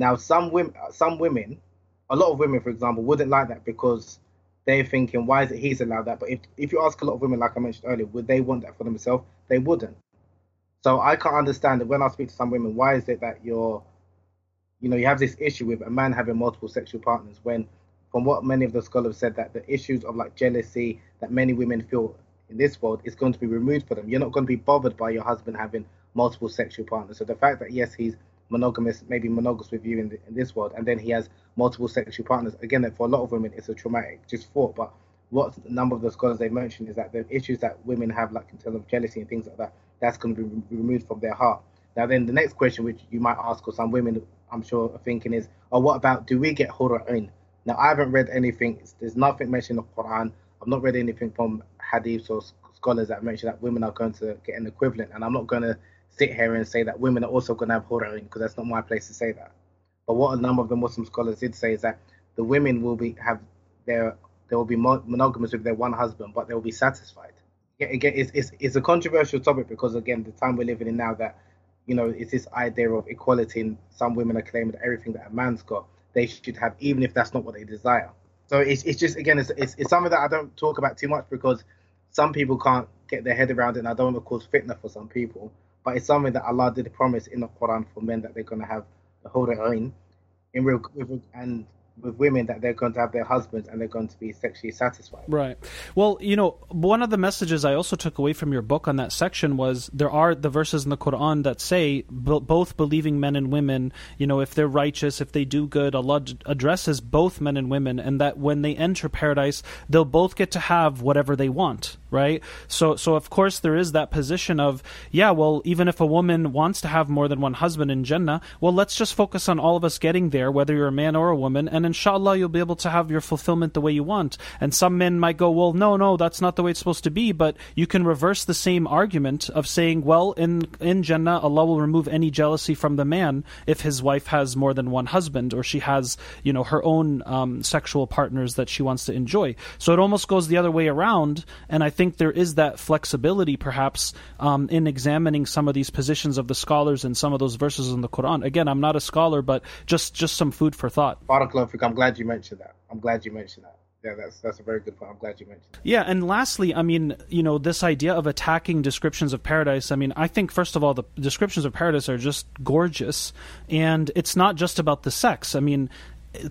Now, some women, some women, a lot of women, for example, wouldn't like that because they're thinking, why is it he's allowed that? But if, if you ask a lot of women, like I mentioned earlier, would they want that for themselves? They wouldn't. So I can't understand that when I speak to some women, why is it that you're, you know, you have this issue with a man having multiple sexual partners when, from what many of the scholars said, that the issues of like jealousy that many women feel in this world is going to be removed for them. You're not going to be bothered by your husband having multiple sexual partners. So the fact that yes, he's monogamous, maybe monogamous with you in, the, in this world, and then he has multiple sexual partners. Again, for a lot of women, it's a traumatic just thought. But what a number of the scholars they mentioned is that the issues that women have, like in terms of jealousy and things like that, that's going to be removed from their heart. Now, then the next question, which you might ask, or some women, I'm sure, are thinking is, oh, what about do we get hura'in? Now, I haven't read anything. There's nothing mentioned in the Quran. I've not read anything from hadiths or scholars that mention that women are going to get an equivalent. And I'm not going to sit here and say that women are also going to have hura'in because that's not my place to say that. But what a number of the Muslim scholars did say is that the women will be have their they will be monogamous with their one husband, but they will be satisfied. Again, it's, it's, it's a controversial topic because again, the time we're living in now that you know it's this idea of equality, and some women are claiming that everything that a man's got they should have, even if that's not what they desire. So it's, it's just again, it's, it's, it's something that I don't talk about too much because some people can't get their head around it, and I don't want to cause fitna for some people. But it's something that Allah did promise in the Quran for men that they're going to have the hura'in in real and with women that they're going to have their husbands and they're going to be sexually satisfied. Right. Well, you know, one of the messages I also took away from your book on that section was there are the verses in the Quran that say both believing men and women, you know, if they're righteous, if they do good, Allah addresses both men and women, and that when they enter paradise, they'll both get to have whatever they want right? So, so of course there is that position of, yeah, well, even if a woman wants to have more than one husband in Jannah, well, let's just focus on all of us getting there, whether you're a man or a woman, and inshallah you'll be able to have your fulfillment the way you want. And some men might go, well, no, no, that's not the way it's supposed to be, but you can reverse the same argument of saying, well, in in Jannah, Allah will remove any jealousy from the man if his wife has more than one husband or she has, you know, her own um, sexual partners that she wants to enjoy. So it almost goes the other way around, and I think there is that flexibility, perhaps, um, in examining some of these positions of the scholars and some of those verses in the Quran. Again, I'm not a scholar, but just just some food for thought. I'm glad you mentioned that. I'm glad you mentioned that. Yeah, that's that's a very good point. I'm glad you mentioned. That. Yeah, and lastly, I mean, you know, this idea of attacking descriptions of paradise. I mean, I think first of all, the descriptions of paradise are just gorgeous, and it's not just about the sex. I mean,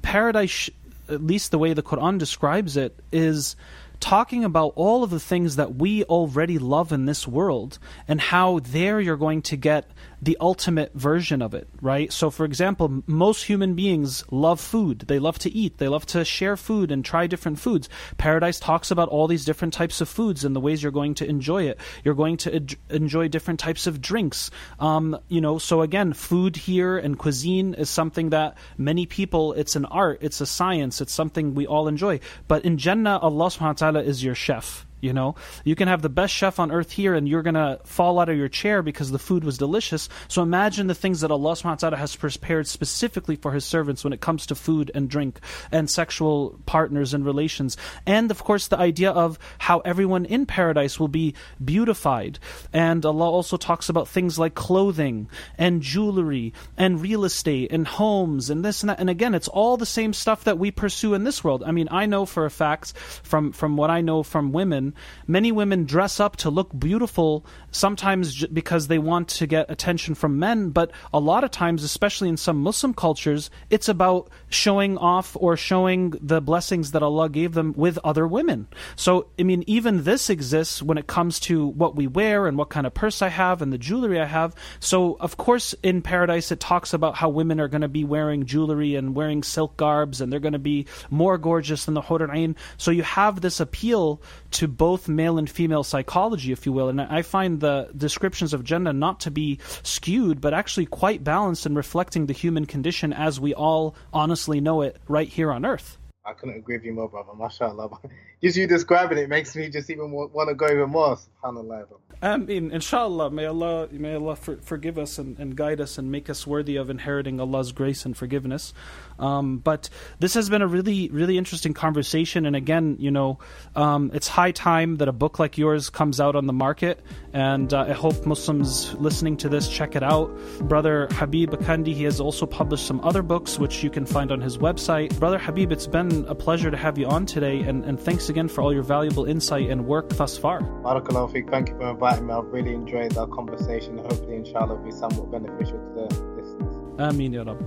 paradise, at least the way the Quran describes it, is talking about all of the things that we already love in this world and how there you're going to get the ultimate version of it, right? So, for example, most human beings love food. They love to eat. They love to share food and try different foods. Paradise talks about all these different types of foods and the ways you're going to enjoy it. You're going to enjoy different types of drinks. Um, you know, so again, food here and cuisine is something that many people, it's an art, it's a science, it's something we all enjoy. But in Jannah, Allah subhanahu wa ta'ala is your chef. You know, you can have the best chef on earth here, and you're gonna fall out of your chair because the food was delicious. So imagine the things that Allah Subhanahu wa Taala has prepared specifically for His servants when it comes to food and drink and sexual partners and relations, and of course the idea of how everyone in paradise will be beautified. And Allah also talks about things like clothing and jewelry and real estate and homes and this and that. And again, it's all the same stuff that we pursue in this world. I mean, I know for a fact from from what I know from women many women dress up to look beautiful sometimes because they want to get attention from men but a lot of times especially in some muslim cultures it's about showing off or showing the blessings that allah gave them with other women so i mean even this exists when it comes to what we wear and what kind of purse i have and the jewelry i have so of course in paradise it talks about how women are going to be wearing jewelry and wearing silk garbs and they're going to be more gorgeous than the Hur'ain. so you have this appeal to both male and female psychology, if you will. And I find the descriptions of gender not to be skewed, but actually quite balanced and reflecting the human condition as we all honestly know it right here on earth. I couldn't agree with you more, brother. Just you describing it it makes me just even want to go even more. SubhanAllah. Mean, inshallah, may Allah, may Allah for, forgive us and, and, guide us and make us worthy of inheriting Allah's grace and forgiveness. Um, but this has been a really, really interesting conversation. And again, you know, um, it's high time that a book like yours comes out on the market. And uh, I hope Muslims listening to this check it out. Brother Habeeb Akande, he has also published some other books, which you can find on his website. Brother Habeeb, it's been a pleasure to have you on today. And, and thanks again for all your valuable insight and work thus far. Barakallahu fik. Thank you for inviting me. I've really enjoyed our conversation. Hopefully, inshallah, will be somewhat beneficial to the listeners. Ameen, Ya Rab.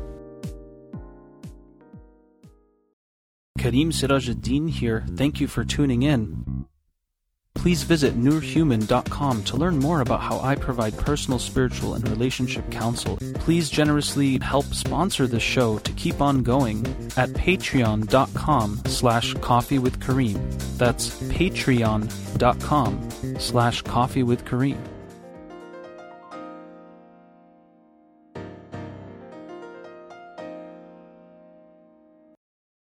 Kareem Sirajuddin here. Thank you for tuning in. Please visit nurhuman.com to learn more about how I provide personal, spiritual, and relationship counsel. Please generously help sponsor the show to keep on going at patreon.com slash coffee with Kareem. That's patreon.com slash coffee with Kareem.